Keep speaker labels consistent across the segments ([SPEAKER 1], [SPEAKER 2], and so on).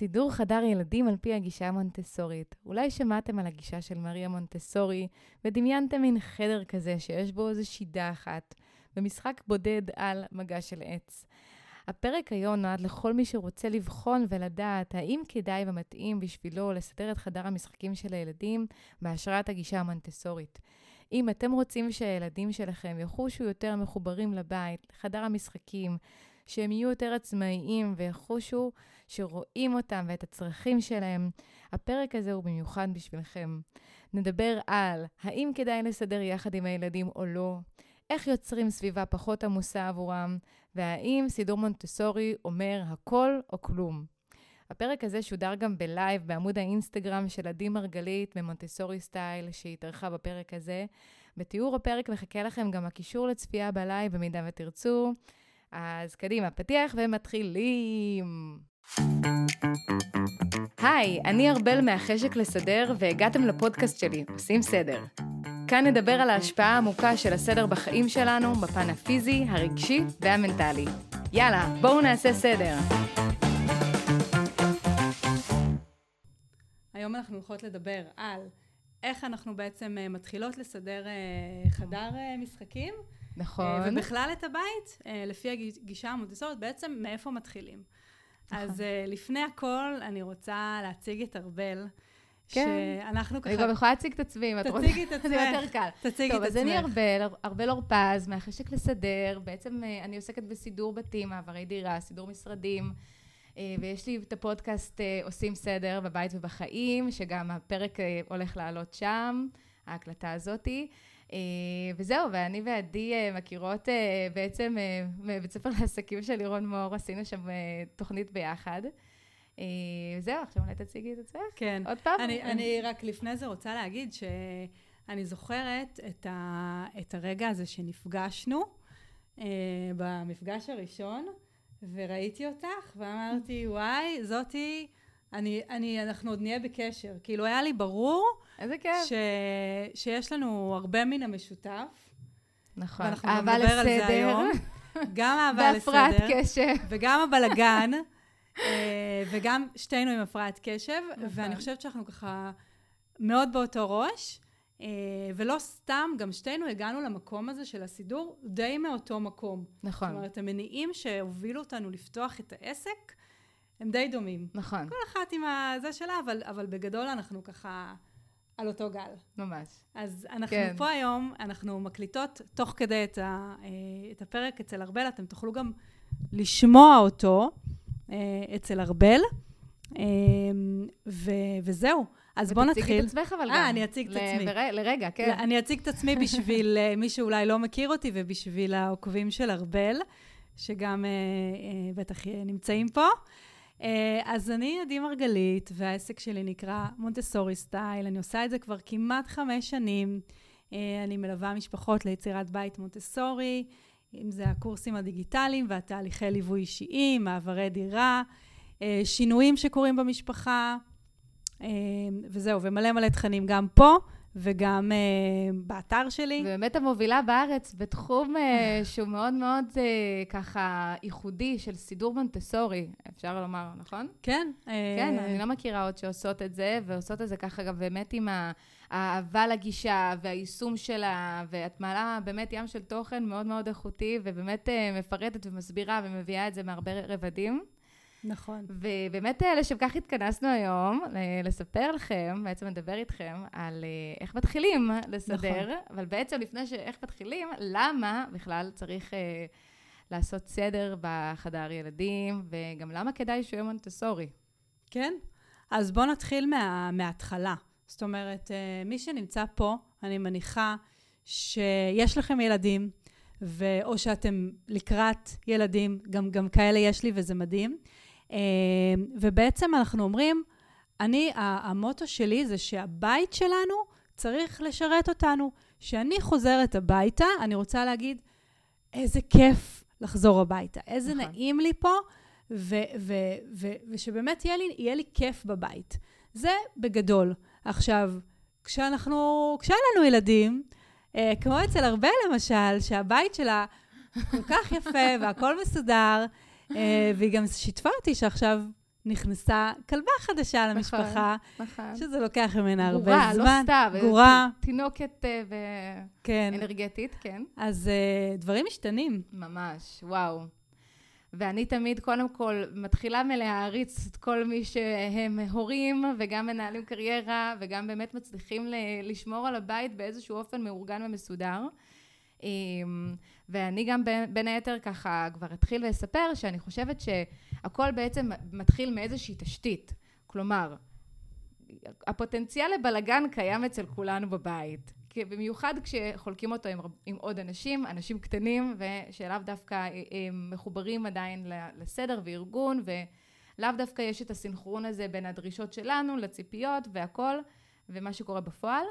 [SPEAKER 1] סידור חדר ילדים על פי הגישה המונטסורית. אולי שמעתם על הגישה של מריה מונטסורי, ודמיינתם מין חדר כזה שיש בו איזו שידה אחת, ומשחק בודד על מגע של עץ. הפרק היום נועד לכל מי שרוצה לבחון ולדעת האם כדאי ומתאים בשבילו לסדר את חדר המשחקים של הילדים בהשראת הגישה המונטסורית. אם אתם רוצים שהילדים שלכם יחושו יותר מחוברים לבית, לחדר המשחקים, שהם יהיו יותר עצמאיים ויחושו שרואים אותם ואת הצרכים שלהם, הפרק הזה הוא במיוחד בשבילכם. נדבר על האם כדאי לסדר יחד עם הילדים או לא, איך יוצרים סביבה פחות עמוסה עבורם, והאם סידור מונטסורי אומר הכל או כלום. הפרק הזה שודר גם ב live בעמוד האינסטגרם של עדי מרגלית במונטסורי סטייל, שהתארחה בפרק הזה. בתיאור הפרק מחכה לכם גם הקישור לצפייה ב live במידה ותרצו. אז קדימה, פתיח ומתחילים. היי, אני ארבל מהחשק לסדר, והגעתם לפודקאסט שלי, עושים סדר. כאן נדבר על ההשפעה העמוקה של הסדר בחיים שלנו, בפן הפיזי, הרגשי והמנטלי. יאללה, בואו נעשה סדר.
[SPEAKER 2] היום אנחנו הולכות לדבר על איך אנחנו בעצם אה, מתחילות לסדר אה, חדר אה, משחקים.
[SPEAKER 1] נכון.
[SPEAKER 2] ובכלל את הבית, לפי הגישה המונטסורית, בעצם מאיפה מתחילים. נכון. אז לפני הכל, אני רוצה להציג את ארבל.
[SPEAKER 1] כן.
[SPEAKER 2] שאנחנו ככה...
[SPEAKER 1] אני גם יכולה להציג את עצמי, אם את רוצה.
[SPEAKER 2] תציגי את עצמך.
[SPEAKER 1] זה יותר קל.
[SPEAKER 2] תציגי את עצמך.
[SPEAKER 1] טוב, אז אני ארבל, ארבל אורפז, מהחשק לסדר. בעצם אני עוסקת בסידור בתים, מעברי דירה, סידור משרדים. אה, ויש לי את הפודקאסט אה, עושים סדר בבית ובחיים, שגם הפרק אה, הולך לעלות שם, ההקלטה הזאתי. וזהו, ואני ועדי מכירות בעצם מבית ספר לעסקים של לירון מור, עשינו שם תוכנית ביחד. זהו, עכשיו אולי תציגי את עצמך.
[SPEAKER 2] כן.
[SPEAKER 1] עוד פעם?
[SPEAKER 2] אני, אני רק לפני זה רוצה להגיד שאני זוכרת את, ה, את הרגע הזה שנפגשנו במפגש הראשון. וראיתי אותך, ואמרתי, וואי, זאתי, אני, אני, אנחנו עוד נהיה בקשר. כאילו, היה לי ברור...
[SPEAKER 1] איזה כיף.
[SPEAKER 2] ש, שיש לנו הרבה מן המשותף.
[SPEAKER 1] נכון.
[SPEAKER 2] ואנחנו אהבה לסדר. על זה היום. גם אהבה לסדר.
[SPEAKER 1] והפרעת קשב.
[SPEAKER 2] וגם הבלגן. אה, וגם שתינו עם הפרעת קשב. נכון. ואני חושבת שאנחנו ככה מאוד באותו ראש. אה, ולא סתם, גם שתינו הגענו למקום הזה של הסידור די מאותו מקום.
[SPEAKER 1] נכון.
[SPEAKER 2] זאת אומרת, המניעים שהובילו אותנו לפתוח את העסק, הם די דומים.
[SPEAKER 1] נכון.
[SPEAKER 2] כל אחת עם זה שלה, אבל, אבל בגדול אנחנו ככה על אותו גל.
[SPEAKER 1] ממש.
[SPEAKER 2] אז אנחנו כן. פה היום, אנחנו מקליטות תוך כדי את, ה, אה, את הפרק אצל ארבל, אתם תוכלו גם לשמוע אותו אה, אצל ארבל, ו, וזהו. אז בוא נתחיל. ותציגי
[SPEAKER 1] את עצמך אבל גם.
[SPEAKER 2] אה, אני אציג את עצמי.
[SPEAKER 1] לרגע, כן.
[SPEAKER 2] אני אציג את עצמי בשביל אה, מי שאולי לא מכיר אותי ובשביל העוקבים של ארבל, שגם אה, אה, בטח נמצאים פה. אז אני עדי מרגלית, והעסק שלי נקרא מונטסורי סטייל. אני עושה את זה כבר כמעט חמש שנים. אני מלווה משפחות ליצירת בית מונטסורי, אם זה הקורסים הדיגיטליים והתהליכי ליווי אישיים, מעברי דירה, שינויים שקורים במשפחה. וזהו, ומלא מלא תכנים גם פה. וגם uh, באתר שלי.
[SPEAKER 1] ובאמת המובילה בארץ בתחום uh, שהוא מאוד מאוד uh, ככה ייחודי של סידור מונטסורי, אפשר לומר, נכון?
[SPEAKER 2] כן.
[SPEAKER 1] כן, uh... אני לא מכירה עוד שעושות את זה, ועושות את זה ככה גם באמת עם האהבה לגישה והיישום שלה, ואת מעלה באמת ים של תוכן מאוד מאוד איכותי, ובאמת uh, מפרטת ומסבירה ומביאה את זה מהרבה רבדים.
[SPEAKER 2] נכון.
[SPEAKER 1] ובאמת אה, לשם כך התכנסנו היום, לספר לכם, בעצם לדבר איתכם על אה, איך מתחילים לסדר, נכון. אבל בעצם לפני שאיך מתחילים, למה בכלל צריך אה, לעשות סדר בחדר ילדים, וגם למה כדאי שהוא יהיה מונטסורי.
[SPEAKER 2] כן, אז בואו נתחיל מה, מההתחלה. זאת אומרת, מי שנמצא פה, אני מניחה שיש לכם ילדים, ו... או שאתם לקראת ילדים, גם, גם כאלה יש לי וזה מדהים. אמ, ובעצם אנחנו אומרים, אני, המוטו שלי זה שהבית שלנו צריך לשרת אותנו. כשאני חוזרת הביתה, אני רוצה להגיד, איזה כיף לחזור הביתה, איזה נכון. נעים לי פה, ו- ו- ו- ושבאמת יהיה לי, יהיה לי כיף בבית. זה בגדול. עכשיו, כשאנחנו, כשאין לנו ילדים, אה, כמו אצל הרבה למשל, שהבית שלה כל כך יפה והכול מסודר, והיא גם שיתפה אותי שעכשיו נכנסה כלבה חדשה למשפחה,
[SPEAKER 1] נכון.
[SPEAKER 2] שזה לוקח ממנה הרבה
[SPEAKER 1] גורה,
[SPEAKER 2] זמן.
[SPEAKER 1] לא סתם.
[SPEAKER 2] גורה.
[SPEAKER 1] תינוקת אה,
[SPEAKER 2] כן.
[SPEAKER 1] ואנרגטית, כן.
[SPEAKER 2] אז אה, דברים משתנים.
[SPEAKER 1] ממש, וואו. ואני תמיד, קודם כל, מתחילה מלהעריץ את כל מי שהם הורים, וגם מנהלים קריירה, וגם באמת מצליחים לשמור על הבית באיזשהו אופן מאורגן ומסודר. ואני גם בין, היתר ככה כבר אתחיל ואספר שאני חושבת שהכל בעצם מתחיל מאיזושהי תשתית. כלומר, הפוטנציאל לבלגן קיים אצל כולנו בבית. במיוחד כשחולקים אותו עם, עם עוד אנשים, אנשים קטנים, ושלאו דווקא אה, אה, מחוברים עדיין לסדר וארגון, ולאו דווקא יש את הסינכרון הזה בין הדרישות שלנו לציפיות והכל, ומה שקורה בפועל.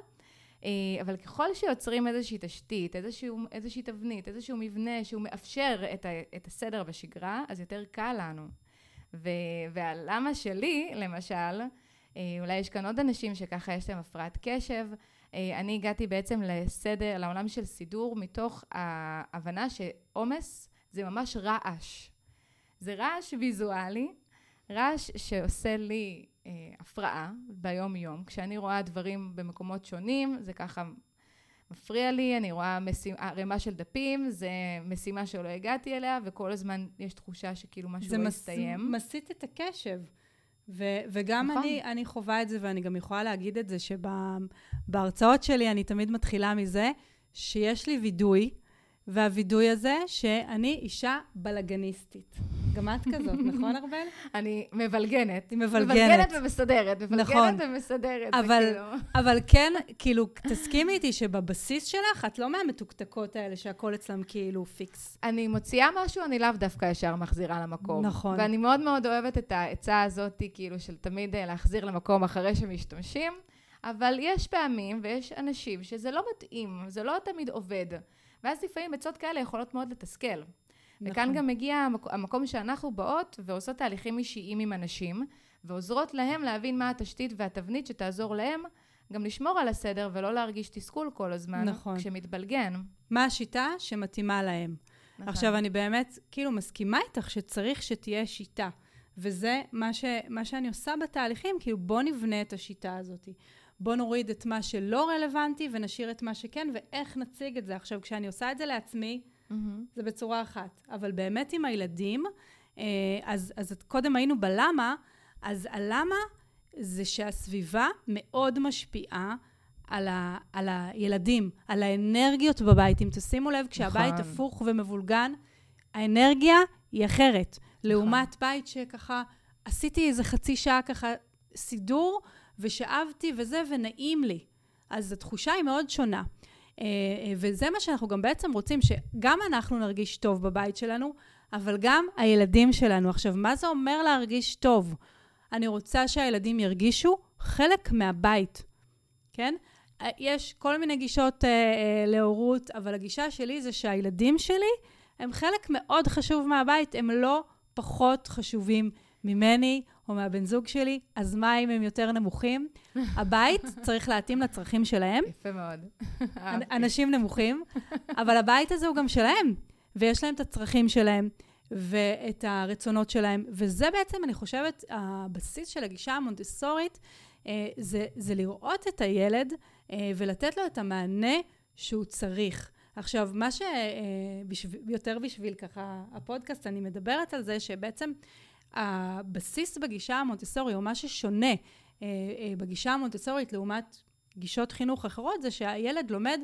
[SPEAKER 1] אה, אבל ככל שיוצרים איזושהי תשתית, איזשהו, איזושהי תבנית, איזשהו מבנה שהוא מאפשר את, ה, את הסדר בשגרה, אז יותר קל לנו. ו, והלמה שלי, למשל, אה, אולי יש כאן עוד אנשים שככה יש להם הפרעת קשב, אה, אני הגעתי בעצם לסדר, לעולם של סידור, מתוך ההבנה שעומס זה ממש רעש. זה רעש ויזואלי, רעש שעושה לי אה, הפרעה ביום-יום. כשאני רואה דברים במקומות שונים, זה ככה מפריע לי, אני רואה משימה, ערימה של דפים, זה משימה שלא הגעתי אליה, וכל הזמן יש תחושה שכאילו משהו
[SPEAKER 2] זה
[SPEAKER 1] לא
[SPEAKER 2] מס-
[SPEAKER 1] הסתיים.
[SPEAKER 2] מסיט את הקשב. ו- וגם
[SPEAKER 1] נכון.
[SPEAKER 2] אני, אני חווה את זה, ואני גם יכולה להגיד את זה, שבהרצאות שלי אני תמיד מתחילה מזה שיש לי וידוי, והווידוי הזה שאני אישה בלגניסטית. גם את כזאת, נכון, ארבל?
[SPEAKER 1] אני מבלגנת.
[SPEAKER 2] היא מבלגנת.
[SPEAKER 1] מבלגנת ומסדרת. מבלגנת
[SPEAKER 2] נכון.
[SPEAKER 1] ומסדרת. זה
[SPEAKER 2] אבל,
[SPEAKER 1] כאילו...
[SPEAKER 2] אבל כן, כאילו, תסכימי איתי שבבסיס שלך את לא מהמתוקתקות האלה שהכל אצלם כאילו פיקס.
[SPEAKER 1] אני מוציאה משהו, אני לאו דווקא ישר מחזירה למקום.
[SPEAKER 2] נכון.
[SPEAKER 1] ואני מאוד מאוד אוהבת את העצה הזאת, כאילו, של תמיד אה, להחזיר למקום אחרי שמשתמשים, אבל יש פעמים ויש אנשים שזה לא מתאים, זה לא תמיד עובד. ואז לפעמים עצות כאלה יכולות מאוד לתסכל. וכאן
[SPEAKER 2] נכון.
[SPEAKER 1] גם מגיע המק- המקום שאנחנו באות ועושות תהליכים אישיים עם אנשים, ועוזרות להם להבין מה התשתית והתבנית שתעזור להם גם לשמור על הסדר ולא להרגיש תסכול כל הזמן,
[SPEAKER 2] נכון.
[SPEAKER 1] כשמתבלגן.
[SPEAKER 2] מה השיטה שמתאימה להם.
[SPEAKER 1] נכון.
[SPEAKER 2] עכשיו, אני באמת כאילו מסכימה איתך שצריך שתהיה שיטה. וזה מה, ש, מה שאני עושה בתהליכים, כאילו בוא נבנה את השיטה הזאת. בוא נוריד את מה שלא רלוונטי ונשאיר את מה שכן, ואיך נציג את זה. עכשיו, כשאני עושה את זה לעצמי,
[SPEAKER 1] מהמם.
[SPEAKER 2] זה בצורה אחת. אבל באמת עם הילדים, אה, אז, אז קודם היינו בלמה, אז הלמה זה שהסביבה מאוד משפיעה על, ה, על הילדים, על האנרגיות בבית. אם תשימו לב, כשהבית
[SPEAKER 1] נכון.
[SPEAKER 2] הפוך ומבולגן, האנרגיה היא אחרת. לעומת בית שככה, עשיתי איזה חצי שעה ככה סידור, ושאבתי וזה, ונעים לי. אז התחושה היא מאוד שונה. אה, אה, וזה מה שאנחנו גם בעצם רוצים, שגם אנחנו נרגיש טוב בבית שלנו, אבל גם הילדים שלנו. עכשיו, מה זה אומר להרגיש טוב? אני רוצה שהילדים ירגישו חלק מהבית, כן? אה, יש כל מיני גישות אה, אה, להורות, אבל הגישה שלי זה שהילדים שלי הם חלק מאוד חשוב מהבית, הם לא פחות חשובים ממני או מהבן זוג שלי, אז מה אם הם יותר נמוכים? הבית צריך להתאים לצרכים שלהם,
[SPEAKER 1] יפה מאוד.
[SPEAKER 2] אנ- אנשים נמוכים, אבל הבית הזה הוא גם שלהם, ויש להם את הצרכים שלהם ואת הרצונות שלהם, וזה בעצם, אני חושבת, הבסיס של הגישה המונטסורית, אה, זה, זה לראות את הילד אה, ולתת לו את המענה שהוא צריך. עכשיו, מה שיותר בשביל ככה הפודקאסט, אני מדברת על זה שבעצם הבסיס בגישה המונטסורי, או מה ששונה אה, אה, בגישה המונטסורית לעומת גישות חינוך אחרות, זה שהילד לומד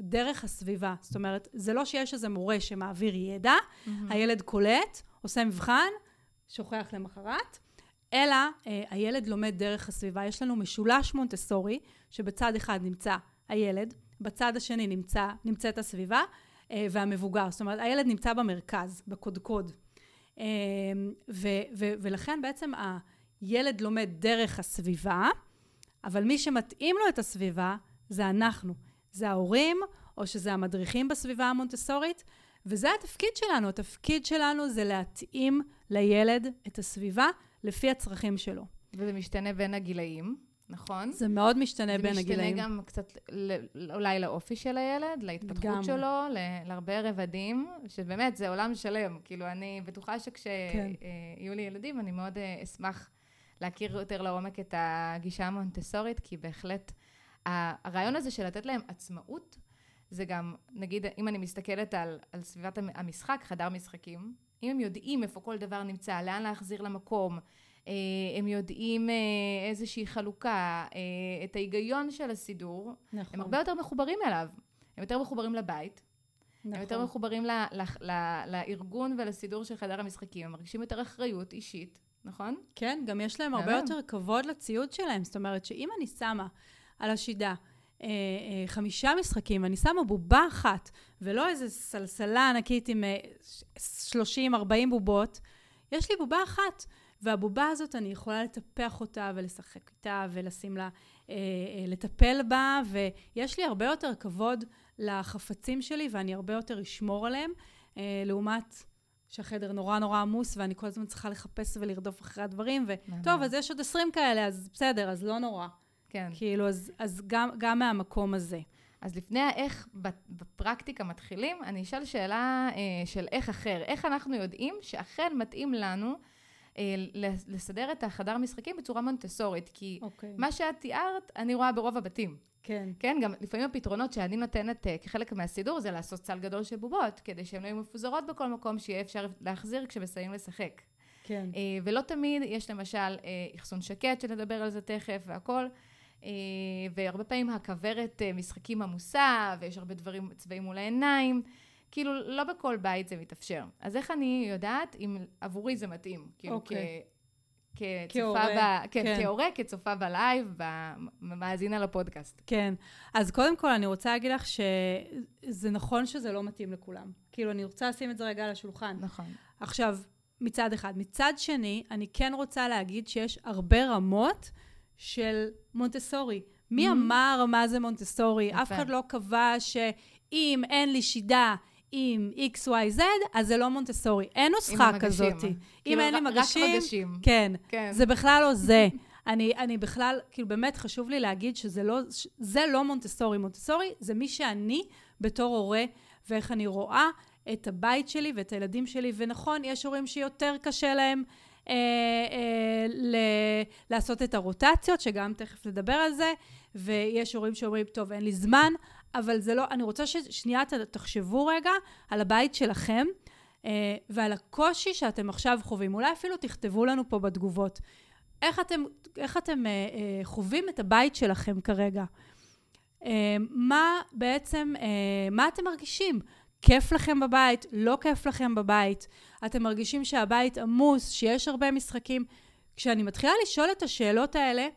[SPEAKER 2] דרך הסביבה. זאת אומרת, זה לא שיש איזה מורה שמעביר ידע, הילד קולט, עושה מבחן, שוכח למחרת, אלא אה, הילד לומד דרך הסביבה. יש לנו משולש מונטסורי, שבצד אחד נמצא הילד, בצד השני נמצא, נמצאת הסביבה, אה, והמבוגר. זאת אומרת, הילד נמצא במרכז, בקודקוד. אה, ו, ו, ולכן בעצם הילד לומד דרך הסביבה, אבל מי שמתאים לו את הסביבה זה אנחנו. זה ההורים, או שזה המדריכים בסביבה המונטסורית, וזה התפקיד שלנו. התפקיד שלנו זה להתאים לילד את הסביבה לפי הצרכים שלו.
[SPEAKER 1] וזה משתנה בין הגילאים. נכון?
[SPEAKER 2] זה מאוד משתנה בין הגילאים.
[SPEAKER 1] זה משתנה גם קצת אולי לאופי של הילד, להתפתחות
[SPEAKER 2] גם.
[SPEAKER 1] שלו, להרבה רבדים, שבאמת זה עולם שלם. כאילו, אני בטוחה שכשיהיו
[SPEAKER 2] כן.
[SPEAKER 1] לי ילדים, אני מאוד אה, אשמח להכיר יותר לעומק את הגישה המונטסורית, כי בהחלט הרעיון הזה של לתת להם עצמאות, זה גם, נגיד, אם אני מסתכלת על, על סביבת המ- המשחק, חדר משחקים, אם הם יודעים איפה כל דבר נמצא, לאן להחזיר למקום, אה, הם יודעים אה, איזושהי חלוקה, אה, את ההיגיון של הסידור,
[SPEAKER 2] נכון.
[SPEAKER 1] הם הרבה יותר מחוברים אליו. הם יותר מחוברים לבית,
[SPEAKER 2] נכון.
[SPEAKER 1] הם יותר מחוברים ל, ל, ל, לארגון ולסידור של חדר המשחקים, הם מרגישים יותר אחריות אישית, נכון?
[SPEAKER 2] כן, גם יש להם הרבה? יותר כבוד לציוד שלהם. זאת אומרת שאם אני שמה על השידה אה, אה, חמישה משחקים, ואני שמה בובה אחת, ולא איזה סלסלה ענקית עם אה, 30-40 בובות, יש לי בובה אחת. והבובה הזאת, אני יכולה לטפח אותה ולשחק איתה ולשים לה, אה, אה, לטפל בה, ויש לי הרבה יותר כבוד לחפצים שלי, ואני הרבה יותר אשמור עליהם, אה, לעומת שהחדר נורא נורא עמוס, ואני כל הזמן צריכה לחפש ולרדוף אחרי הדברים, וטוב, אז יש עוד 20 כאלה, אז בסדר, אז לא נורא.
[SPEAKER 1] כן.
[SPEAKER 2] כאילו, אז, אז גם, גם מהמקום הזה.
[SPEAKER 1] אז לפני האיך בפרקטיקה מתחילים, אני אשאל שאלה אה, של איך אחר. איך אנחנו יודעים שאכן מתאים לנו אה, לסדר את החדר משחקים בצורה מונטסורית? כי
[SPEAKER 2] אוקיי.
[SPEAKER 1] מה שאת תיארת, אני רואה ברוב הבתים.
[SPEAKER 2] כן.
[SPEAKER 1] כן, גם לפעמים הפתרונות שאני נותנת אה, כחלק מהסידור זה לעשות סל גדול של בובות, כדי שהן לא יהיו מפוזרות בכל מקום, שיהיה אפשר להחזיר כשמסיימים לשחק.
[SPEAKER 2] כן.
[SPEAKER 1] אה, ולא תמיד יש למשל אה, אחסון שקט, שנדבר על זה תכף והכל. והרבה פעמים הכוורת משחקים עמוסה, ויש הרבה דברים, צבעים מול העיניים. כאילו, לא בכל בית זה מתאפשר. אז איך אני יודעת אם עבורי זה מתאים? כאילו,
[SPEAKER 2] אוקיי.
[SPEAKER 1] כצופה ב... כן,
[SPEAKER 2] כן.
[SPEAKER 1] כהורה, כצופה בלייב, במאזינה לפודקאסט.
[SPEAKER 2] כן. אז קודם כל, אני רוצה להגיד לך שזה נכון שזה לא מתאים לכולם. כאילו, אני רוצה לשים את זה רגע על השולחן.
[SPEAKER 1] נכון.
[SPEAKER 2] עכשיו, מצד אחד. מצד שני, אני כן רוצה להגיד שיש הרבה רמות של מונטסורי. מי
[SPEAKER 1] Mhm.
[SPEAKER 2] אמר מה זה מונטסורי?
[SPEAKER 1] יפה.
[SPEAKER 2] אף אחד לא קבע שאם אין לי שידה עם XYZ, אז זה לא מונטסורי. אין נוסחה. כזאת. אם
[SPEAKER 1] כאילו,
[SPEAKER 2] אין לי מגשים,
[SPEAKER 1] רק מגשים.
[SPEAKER 2] כן.
[SPEAKER 1] כן.
[SPEAKER 2] זה בכלל לא זה. אני, אני בכלל, כאילו באמת חשוב לי להגיד שזה לא, זה לא מונטסורי. מונטסורי זה מי שאני בתור הורה, ואיך אני רואה את הבית שלי ואת הילדים שלי. ונכון, יש הורים שיותר קשה להם אה, אה, ל, לעשות את הרוטציות, שגם תכף נדבר על זה, ויש הורים שאומרים, טוב, אין לי זמן, אבל זה לא, אני רוצה ששנייה תחשבו רגע על הבית שלכם. אה, ועל הקושי שאתם עכשיו חווים. אולי אפילו תכתבו לנו פה בתגובות. איך אתם, איך אתם אה, אה, חווים את הבית שלכם כרגע? אה, מה בעצם, אה, מה אתם מרגישים? כיף לכם בבית? לא כיף לכם בבית? אתם מרגישים שהבית עמוס, שיש הרבה משחקים? כשאני מתחילה לשאול את השאלות האלה,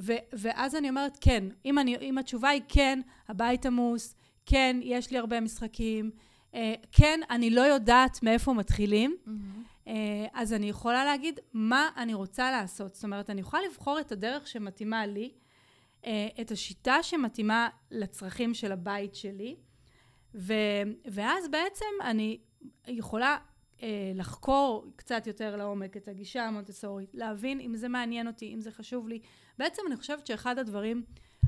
[SPEAKER 2] ו- ואז אני אומרת, כן, אם, אני, אם התשובה היא כן, הבית עמוס, כן, יש לי הרבה משחקים, אה, כן, אני לא יודעת מאיפה מתחילים,
[SPEAKER 1] מהמם.
[SPEAKER 2] אה, אז אני יכולה להגיד מה אני רוצה לעשות. זאת אומרת, אני יכולה לבחור את הדרך שמתאימה לי, אה, את השיטה שמתאימה לצרכים של הבית שלי, ו, ואז בעצם אני יכולה אה, לחקור קצת יותר לעומק את הגישה המונטסורית, להבין אם זה מעניין אותי, אם זה חשוב לי. בעצם אני חושבת שאחד הדברים...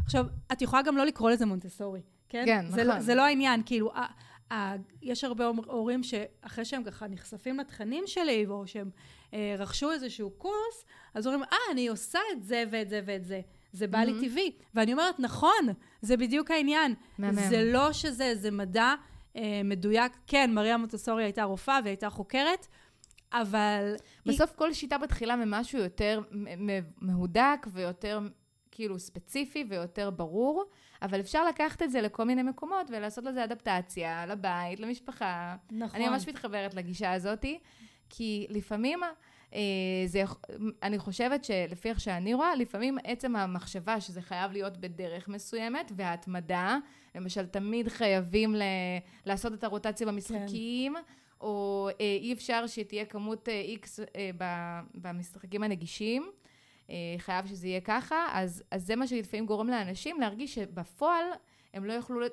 [SPEAKER 2] עכשיו, את יכולה גם לא לקרוא לזה מונטסורי, כן?
[SPEAKER 1] כן,
[SPEAKER 2] זה
[SPEAKER 1] נכון.
[SPEAKER 2] לא, זה לא העניין, כאילו, ה- ה- יש הרבה הורים שאחרי שהם ככה נחשפים לתכנים שלי, או שהם אה, רכשו איזשהו קורס, אז אומרים, אה, אני עושה את זה ואת זה ואת זה. זה בא לי
[SPEAKER 1] מהמם.
[SPEAKER 2] טבעי. ואני אומרת, נכון, זה בדיוק העניין.
[SPEAKER 1] מהמם.
[SPEAKER 2] זה לא שזה איזה מדע אה, מדויק. כן, מריה מוטסורי הייתה רופאה והייתה חוקרת, אבל... היא-
[SPEAKER 1] בסוף כל שיטה מתחילה ממשהו יותר מהודק ויותר כאילו ספציפי ויותר ברור, אבל אפשר לקחת את זה לכל מיני מקומות ולעשות לזה אדפטציה, לבית, למשפחה.
[SPEAKER 2] נכון.
[SPEAKER 1] אני ממש מתחברת לגישה הזאתי, כי לפעמים, אה, זה, אני חושבת שלפי איך שאני רואה, לפעמים עצם המחשבה שזה חייב להיות בדרך מסוימת, וההתמדה, למשל, תמיד חייבים ל- לעשות את הרוטציה במשחקים, או אה, אי אפשר שתהיה כמות אה, איקס אה, ב- במשחקים הנגישים. אה, חייב שזה יהיה ככה, אז, אז זה מה שלפעמים גורם לאנשים להרגיש שבפועל הם לא יוכלו, אה,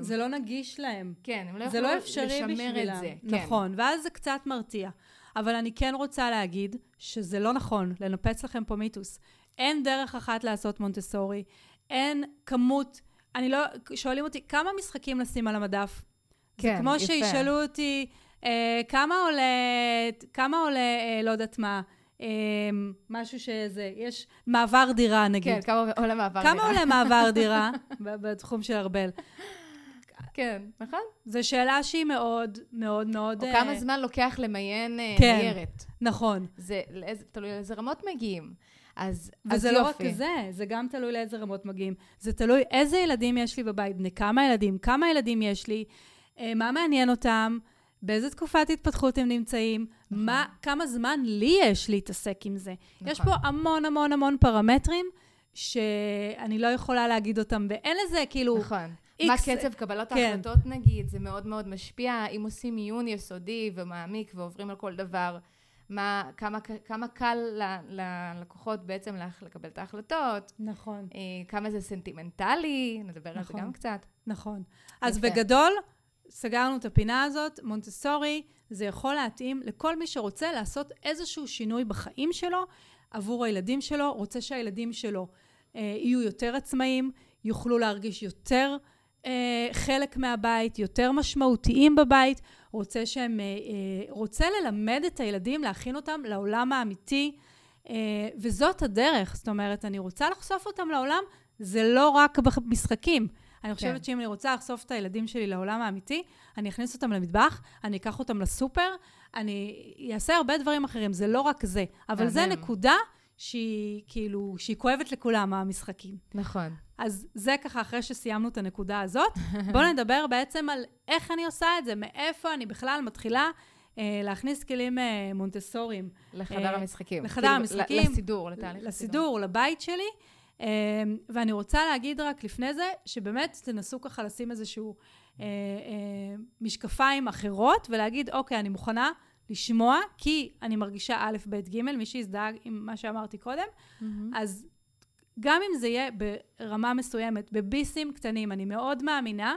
[SPEAKER 2] זה לא נגיש להם.
[SPEAKER 1] כן, הם לא יוכלו
[SPEAKER 2] לא
[SPEAKER 1] לשמר. את זה. כן.
[SPEAKER 2] נכון, ואז זה קצת מרתיע. אבל אני כן רוצה להגיד שזה לא נכון, לנפץ לכם פה מיתוס. אין דרך אחת לעשות מונטסורי, אין כמות, אני לא, שואלים אותי, כמה משחקים לשים על המדף?
[SPEAKER 1] כן,
[SPEAKER 2] זה כמו
[SPEAKER 1] יפה.
[SPEAKER 2] שישאלו אותי, אה, כמה עולה, כמה עולה, אה, לא יודעת מה, אה, משהו שזה, יש מעבר דירה נגיד.
[SPEAKER 1] כן, כמה עולה מעבר דירה.
[SPEAKER 2] כמה עולה מעבר דירה בתחום של ארבל?
[SPEAKER 1] כן, נכון.
[SPEAKER 2] זו שאלה שהיא מאוד מאוד מאוד...
[SPEAKER 1] או
[SPEAKER 2] אה,
[SPEAKER 1] כמה זמן לוקח למיין אה,
[SPEAKER 2] כן.
[SPEAKER 1] ניירת.
[SPEAKER 2] נכון.
[SPEAKER 1] זה לאיזה- תלוי לאיזה רמות מגיעים. אז
[SPEAKER 2] וזה
[SPEAKER 1] אז
[SPEAKER 2] לא רק
[SPEAKER 1] יופי.
[SPEAKER 2] זה, זה גם תלוי לאיזה רמות מגיעים. זה תלוי איזה ילדים יש לי בבית, בני כמה ילדים, כמה ילדים יש לי, אה, מה מעניין אותם, באיזה תקופת התפתחות הם נמצאים, מה, כמה זמן לי יש להתעסק עם זה. יש
[SPEAKER 1] נכון.
[SPEAKER 2] פה המון המון המון פרמטרים שאני לא יכולה להגיד אותם, ואין לזה כאילו...
[SPEAKER 1] נכון.
[SPEAKER 2] X-
[SPEAKER 1] מה קצב קבלת
[SPEAKER 2] כן.
[SPEAKER 1] ההחלטות נגיד, זה מאוד מאוד משפיע. אם עושים מיון יסודי ומעמיק ועוברים על כל דבר, מה, כמה, כמה קל ל- ללקוחות בעצם לקבל את ההחלטות,
[SPEAKER 2] נכון.
[SPEAKER 1] אה, כמה זה סנטימנטלי, נדבר על זה
[SPEAKER 2] נכון.
[SPEAKER 1] גם קצת.
[SPEAKER 2] נכון. אז
[SPEAKER 1] יפה.
[SPEAKER 2] בגדול, סגרנו את הפינה הזאת, מונטסורי, זה יכול להתאים לכל מי שרוצה לעשות איזשהו שינוי בחיים שלו עבור הילדים שלו, רוצה שהילדים שלו אה, יהיו יותר עצמאיים, יוכלו להרגיש יותר אה, חלק מהבית, יותר משמעותיים בבית, רוצה שהם, אה, אה, רוצה ללמד את הילדים, להכין אותם לעולם האמיתי, אה, וזאת הדרך. זאת אומרת, אני רוצה לחשוף אותם לעולם, זה לא רק במשחקים. אני חושבת
[SPEAKER 1] כן.
[SPEAKER 2] שאם אני רוצה לחשוף את הילדים שלי לעולם האמיתי, אני אכניס אותם למטבח, אני אקח אותם לסופר, אני אעשה הרבה דברים אחרים, זה לא רק זה. אבל זה. נקודה שהיא כאילו, שהיא כואבת לכולם, המשחקים.
[SPEAKER 1] נכון.
[SPEAKER 2] אז זה ככה, אחרי שסיימנו את הנקודה הזאת, בואו נדבר בעצם על איך אני עושה את זה, מאיפה אני בכלל מתחילה אה, להכניס כלים אה, מונטסוריים.
[SPEAKER 1] לחדר
[SPEAKER 2] אה,
[SPEAKER 1] המשחקים.
[SPEAKER 2] לחדר
[SPEAKER 1] כאילו,
[SPEAKER 2] המשחקים,
[SPEAKER 1] לסידור, לתהליך הסידור.
[SPEAKER 2] לסידור, לבית שלי. אה, ואני רוצה להגיד רק לפני זה, שבאמת תנסו ככה לשים איזשהו אה, אה, משקפיים אחרות, ולהגיד, אוקיי, אני מוכנה לשמוע, כי אני מרגישה א', ב', ג', מי שהזדהה עם מה שאמרתי קודם,
[SPEAKER 1] מהמם.
[SPEAKER 2] אז גם אם זה יהיה ברמה מסוימת, בביסים קטנים, אני מאוד מאמינה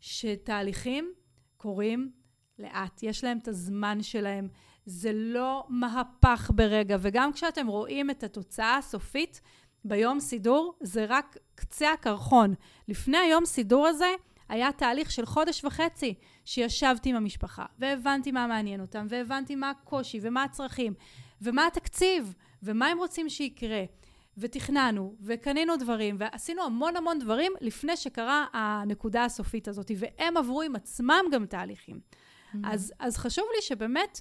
[SPEAKER 2] שתהליכים קורים לאט. יש להם את הזמן שלהם. זה לא מהפך ברגע, וגם כשאתם רואים את התוצאה הסופית ביום סידור, זה רק קצה הקרחון. לפני היום סידור הזה, היה תהליך של חודש וחצי שישבתי עם המשפחה, והבנתי מה מעניין אותם, והבנתי מה הקושי, ומה הצרכים, ומה התקציב, ומה הם רוצים שיקרה. ותכננו, וקנינו דברים, ועשינו המון המון דברים לפני שקרה הנקודה הסופית הזאת, והם עברו עם עצמם גם תהליכים. אז, אז חשוב לי שבאמת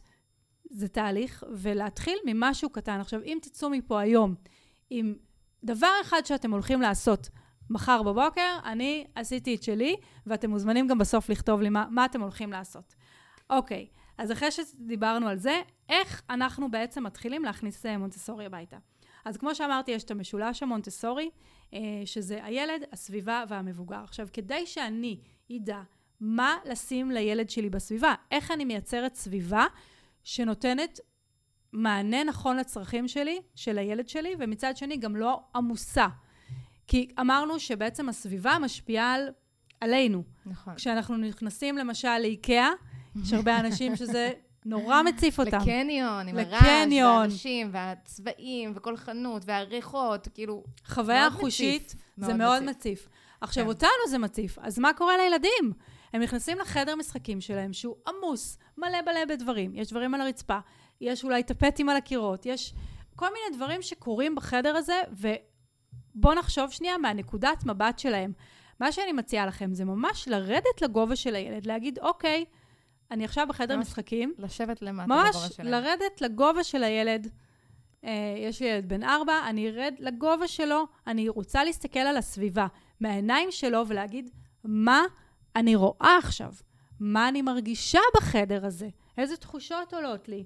[SPEAKER 2] זה תהליך, ולהתחיל ממשהו קטן. עכשיו, אם תצאו מפה היום עם דבר אחד שאתם הולכים לעשות מחר בבוקר, אני עשיתי את שלי, ואתם מוזמנים גם בסוף לכתוב לי מה, מה אתם הולכים לעשות. אוקיי, אז אחרי שדיברנו על זה, איך אנחנו בעצם מתחילים להכניס מונטסורי הביתה? אז כמו שאמרתי, יש את המשולש המונטסורי, אה, שזה הילד, הסביבה והמבוגר. עכשיו, כדי שאני אדע מה לשים לילד שלי בסביבה, איך אני מייצרת סביבה שנותנת מענה נכון לצרכים שלי, של הילד שלי, ומצד שני גם לא עמוסה. כי אמרנו שבעצם הסביבה משפיעה על, עלינו.
[SPEAKER 1] נכון.
[SPEAKER 2] כשאנחנו נכנסים למשל לאיקאה, יש הרבה אנשים שזה נורא מציף אותם.
[SPEAKER 1] לקניון, עם הרעש,
[SPEAKER 2] לקניון.
[SPEAKER 1] והאנשים, והצבעים, וכל חנות, והריחות, כאילו...
[SPEAKER 2] חוויה חושית,
[SPEAKER 1] מציף.
[SPEAKER 2] זה
[SPEAKER 1] מאוד
[SPEAKER 2] מאוד
[SPEAKER 1] מציף.
[SPEAKER 2] מציף. עכשיו,
[SPEAKER 1] כן.
[SPEAKER 2] אותנו זה מציף, אז מה קורה לילדים? הם נכנסים לחדר משחקים שלהם, שהוא עמוס, מלא מלא בדברים. יש דברים על הרצפה, יש אולי טפטים על הקירות, יש כל מיני דברים שקורים בחדר הזה, ובואו נחשוב שנייה מהנקודת מבט שלהם. מה שאני מציעה לכם זה ממש לרדת לגובה של הילד, להגיד, אוקיי, אני עכשיו בחדר
[SPEAKER 1] ממש
[SPEAKER 2] משחקים,
[SPEAKER 1] לשבת למטה
[SPEAKER 2] ממש
[SPEAKER 1] בגובה שלהם.
[SPEAKER 2] לרדת לגובה של הילד. אה, יש לי ילד בן ארבע, אני ארד לגובה שלו, אני רוצה להסתכל על הסביבה מהעיניים שלו ולהגיד, מה אני רואה עכשיו? מה אני מרגישה בחדר הזה? איזה תחושות עולות לי?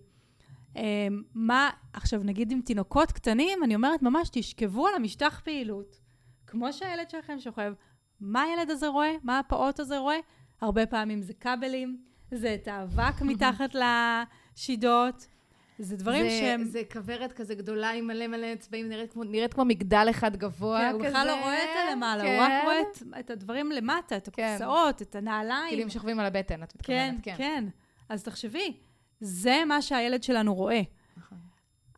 [SPEAKER 2] אה, מה, עכשיו נגיד עם תינוקות קטנים, אני אומרת ממש, תשכבו על המשטח פעילות, כמו שהילד שלכם שוכב. מה הילד הזה רואה? מה הפעוט הזה רואה? הרבה פעמים זה כבלים, זה את האבק מתחת לשידות, זה דברים
[SPEAKER 1] זה,
[SPEAKER 2] שהם...
[SPEAKER 1] זה כוורת כזה גדולה עם מלא מלא צבעים, נראית כמו, נראית כמו מגדל אחד גבוה
[SPEAKER 2] כן,
[SPEAKER 1] כזה.
[SPEAKER 2] הוא בכלל לא רואה את הלמעלה, הוא רק רואה את, את הדברים למטה, את
[SPEAKER 1] כן.
[SPEAKER 2] הקופסאות, את הנעליים.
[SPEAKER 1] כאילו הם שוכבים על הבטן, את
[SPEAKER 2] כן,
[SPEAKER 1] מתכוונת,
[SPEAKER 2] כן, כן. אז תחשבי, זה מה שהילד שלנו רואה.
[SPEAKER 1] נכון.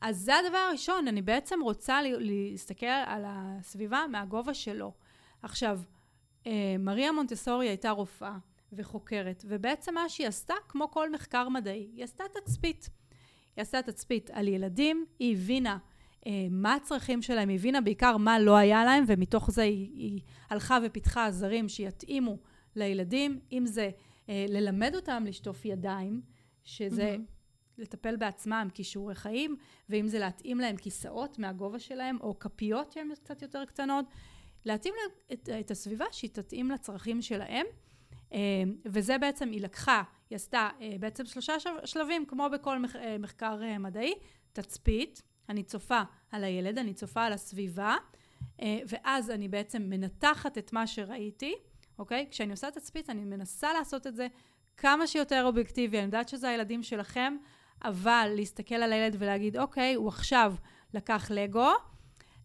[SPEAKER 2] אז זה הדבר הראשון, אני בעצם רוצה להסתכל על הסביבה מהגובה שלו. עכשיו, אה, מריה מונטסורי הייתה רופאה וחוקרת, ובעצם מה שהיא עשתה, כמו כל מחקר מדעי, היא עשתה תצפית. היא עשתה תצפית על ילדים, היא הבינה אה, מה הצרכים שלהם, היא הבינה בעיקר מה לא היה להם, ומתוך זה היא, היא הלכה ופיתחה עזרים שיתאימו לילדים, אם זה אה, ללמד אותם לשטוף ידיים, שזה. לטפל בעצמם כישורי חיים, ואם זה להתאים להם כיסאות מהגובה שלהם, או כפיות שהן קצת יותר קטנות, להתאים להם את, את הסביבה שהיא תתאים לצרכים שלהם. אה, וזה בעצם, היא לקחה, היא עשתה אה, בעצם שלושה שלבים, כמו בכל אה, מחקר מדעי, תצפית, אני צופה על הילד, אני צופה על הסביבה, ואז אני בעצם מנתחת את מה שראיתי, אוקיי? כשאני עושה תצפית, אני מנסה לעשות את זה כמה שיותר אובייקטיבי. אני יודעת שזה הילדים שלכם, אבל להסתכל על הילד ולהגיד, אוקיי, הוא עכשיו לקח לגו,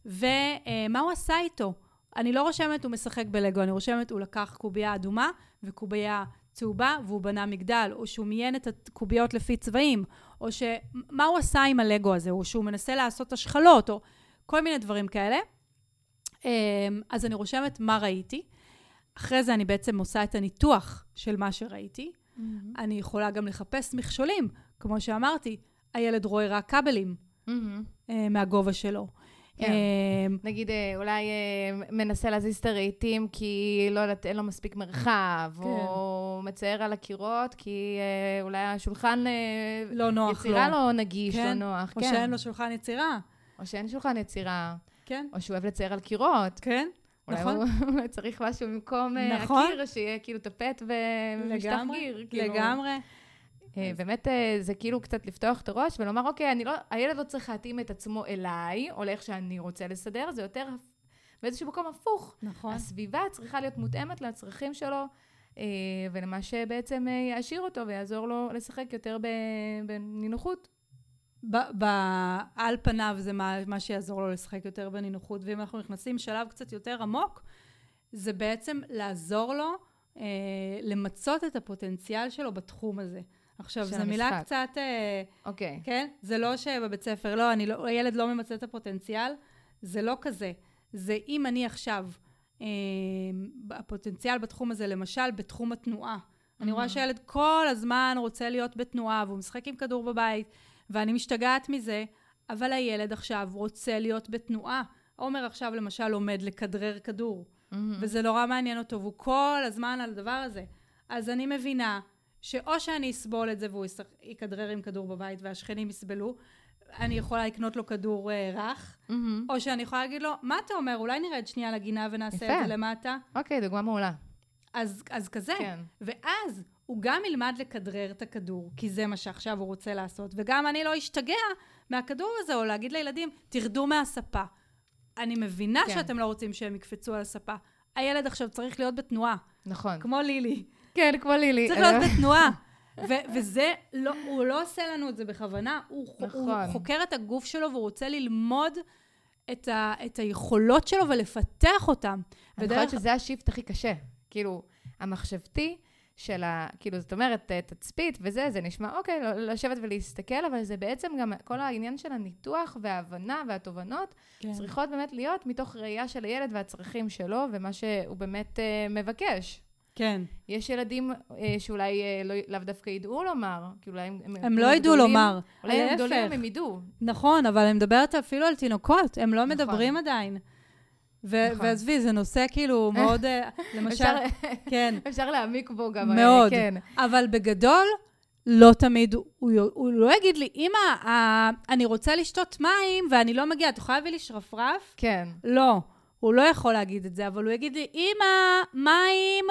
[SPEAKER 2] ומה הוא עשה איתו? אני לא רושמת הוא משחק בלגו, אני רושמת הוא לקח קובייה אדומה וקובייה צהובה והוא בנה מגדל, או שהוא מיין את הקוביות לפי צבעים, או ש... מה הוא עשה עם הלגו הזה, או שהוא מנסה לעשות השחלות, או כל מיני דברים כאלה. אמ, אז אני רושמת מה ראיתי. אחרי זה אני בעצם עושה את הניתוח של מה שראיתי.
[SPEAKER 1] Mhm.
[SPEAKER 2] אני יכולה גם לחפש מכשולים, כמו שאמרתי, הילד רואה רק כבלים
[SPEAKER 1] Mhm.
[SPEAKER 2] אה, מהגובה שלו.
[SPEAKER 1] כן.
[SPEAKER 2] אמ,
[SPEAKER 1] נגיד, אה, אולי אה, מנסה להזיז את הרהיטים כי לא יודעת, אין לו מספיק מרחב,
[SPEAKER 2] כן.
[SPEAKER 1] או מצייר על הקירות כי אה, אולי השולחן, אה,
[SPEAKER 2] לא נוח לו.
[SPEAKER 1] יצירה לא נגיש,
[SPEAKER 2] כן.
[SPEAKER 1] לא נוח.
[SPEAKER 2] או
[SPEAKER 1] כן.
[SPEAKER 2] שאין לו שולחן יצירה.
[SPEAKER 1] או שאין שולחן יצירה,
[SPEAKER 2] כן,
[SPEAKER 1] או שהוא אוהב לצייר על קירות.
[SPEAKER 2] כן,
[SPEAKER 1] אולי
[SPEAKER 2] נכון.
[SPEAKER 1] הוא אולי צריך משהו במקום אה,
[SPEAKER 2] נכון.
[SPEAKER 1] הקיר, שיהיה כאילו טפט ומשטח גיר. כאילו.
[SPEAKER 2] לגמרי.
[SPEAKER 1] אה, באמת אה, זה כאילו קצת לפתוח את הראש ולומר, אוקיי, אני לא, הילד לא צריך להתאים את עצמו אליי, או לאיך שאני רוצה לסדר, זה יותר באיזשהו מקום הפוך.
[SPEAKER 2] נכון.
[SPEAKER 1] הסביבה צריכה להיות מותאמת לצרכים שלו, ולמה שבעצם יעשיר אותו ויעזור לו לשחק יותר בנינוחות.
[SPEAKER 2] ב- ב- על פניו זה מה, מה שיעזור לו לשחק יותר בנינוחות, ואם אנחנו נכנסים שלב קצת יותר עמוק, זה בעצם לעזור לו אה, למצות את הפוטנציאל שלו בתחום הזה. עכשיו, זו מילה. קצת, אה,
[SPEAKER 1] אוקיי.
[SPEAKER 2] כן? זה לא שבבית ספר, לא, אני לא, הילד לא ממצה את הפוטנציאל, זה לא כזה. זה אם אני עכשיו, אה, הפוטנציאל בתחום הזה, למשל, בתחום התנועה. אני רואה. שהילד כל הזמן רוצה להיות בתנועה, והוא משחק עם כדור בבית, ואני משתגעת מזה, אבל הילד עכשיו רוצה להיות בתנועה. עומר עכשיו למשל לומד לכדרר כדור,
[SPEAKER 1] מהמם.
[SPEAKER 2] וזה נורא מעניין אותו, והוא כל הזמן על הדבר הזה. אז אני מבינה שאו שאני אסבול את זה והוא יכדרר עם כדור בבית והשכנים יסבלו, אני יכולה לקנות לו כדור אה, רך,
[SPEAKER 1] מהמם.
[SPEAKER 2] או שאני יכולה להגיד לו, מה אתה אומר, אולי נרד שנייה לגינה ונעשה
[SPEAKER 1] יפה.
[SPEAKER 2] את זה למטה?
[SPEAKER 1] אוקיי, דוגמה מעולה.
[SPEAKER 2] אז, אז כזה.
[SPEAKER 1] כן.
[SPEAKER 2] ואז הוא גם ילמד לכדרר את הכדור, כי זה מה שעכשיו הוא רוצה לעשות, וגם אני לא אשתגע מהכדור הזה, או להגיד לילדים, תרדו מהספה. אני מבינה
[SPEAKER 1] כן.
[SPEAKER 2] שאתם לא רוצים שהם יקפצו על הספה. הילד עכשיו צריך להיות בתנועה,
[SPEAKER 1] נכון.
[SPEAKER 2] כמו לילי.
[SPEAKER 1] כן, כמו לילי.
[SPEAKER 2] צריך להיות בתנועה. ו- וזה, לא, הוא לא עושה לנו את זה בכוונה, הוא, נכון. הוא. חוקר את הגוף שלו והוא רוצה ללמוד את, ה- את היכולות שלו ולפתח אותם.
[SPEAKER 1] אני חושבת שזה השיפט הכי קשה. כאילו, המחשבתי של ה... כאילו, זאת אומרת, אה, תצפית וזה, זה נשמע, אוקיי, לא- לשבת ולהסתכל, אבל זה בעצם גם כל העניין של הניתוח וההבנה והתובנות,
[SPEAKER 2] כן.
[SPEAKER 1] צריכות באמת להיות מתוך ראייה של הילד והצרכים שלו, ומה שהוא באמת אה, מבקש.
[SPEAKER 2] כן.
[SPEAKER 1] יש ילדים אה, שאולי אה, לא, לאו דווקא ידעו לומר, כאילו אולי הם...
[SPEAKER 2] הם לא ידעו לומר.
[SPEAKER 1] אולי הם. גדולים, הם ידעו.
[SPEAKER 2] נכון, אבל אני מדברת אפילו על תינוקות, הם לא
[SPEAKER 1] נכון.
[SPEAKER 2] מדברים עדיין. ו-
[SPEAKER 1] נכון.
[SPEAKER 2] ועזבי, זה נושא כאילו מאוד, אה, למשל,
[SPEAKER 1] אפשר,
[SPEAKER 2] כן,
[SPEAKER 1] אפשר להעמיק בו גם.
[SPEAKER 2] מאוד.
[SPEAKER 1] כן.
[SPEAKER 2] אבל בגדול, לא תמיד, הוא, הוא לא יגיד לי, אמא, אה, אני רוצה לשתות מים ואני לא מגיעה, את יכולה להביא לי שרפרף?
[SPEAKER 1] כן.
[SPEAKER 2] לא, הוא לא יכול להגיד את זה, אבל הוא יגיד לי, אמא, מים,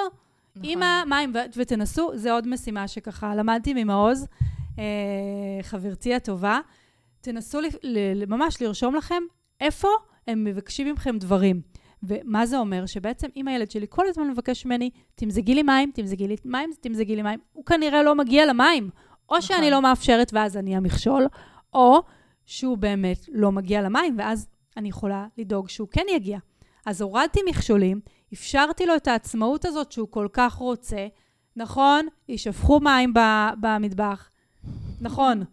[SPEAKER 1] נכון.
[SPEAKER 2] אמא, מים, ו- ותנסו, זה עוד משימה שככה למדתי ממעוז, אה, חברתי הטובה. תנסו ל- ל- ממש לרשום לכם איפה הם מבקשים מכם דברים. ומה זה אומר? שבעצם אם הילד שלי כל הזמן מבקש ממני, תמזגי לי מים, תמזגי לי מים, תמזגי לי מים, הוא כנראה לא מגיע למים. או
[SPEAKER 1] נכון.
[SPEAKER 2] שאני לא מאפשרת ואז אני המכשול, או שהוא באמת לא מגיע למים, ואז אני יכולה לדאוג שהוא כן יגיע. אז הורדתי מכשולים, אפשרתי לו את העצמאות הזאת שהוא כל כך רוצה. נכון, יישפכו מים במטבח, נכון.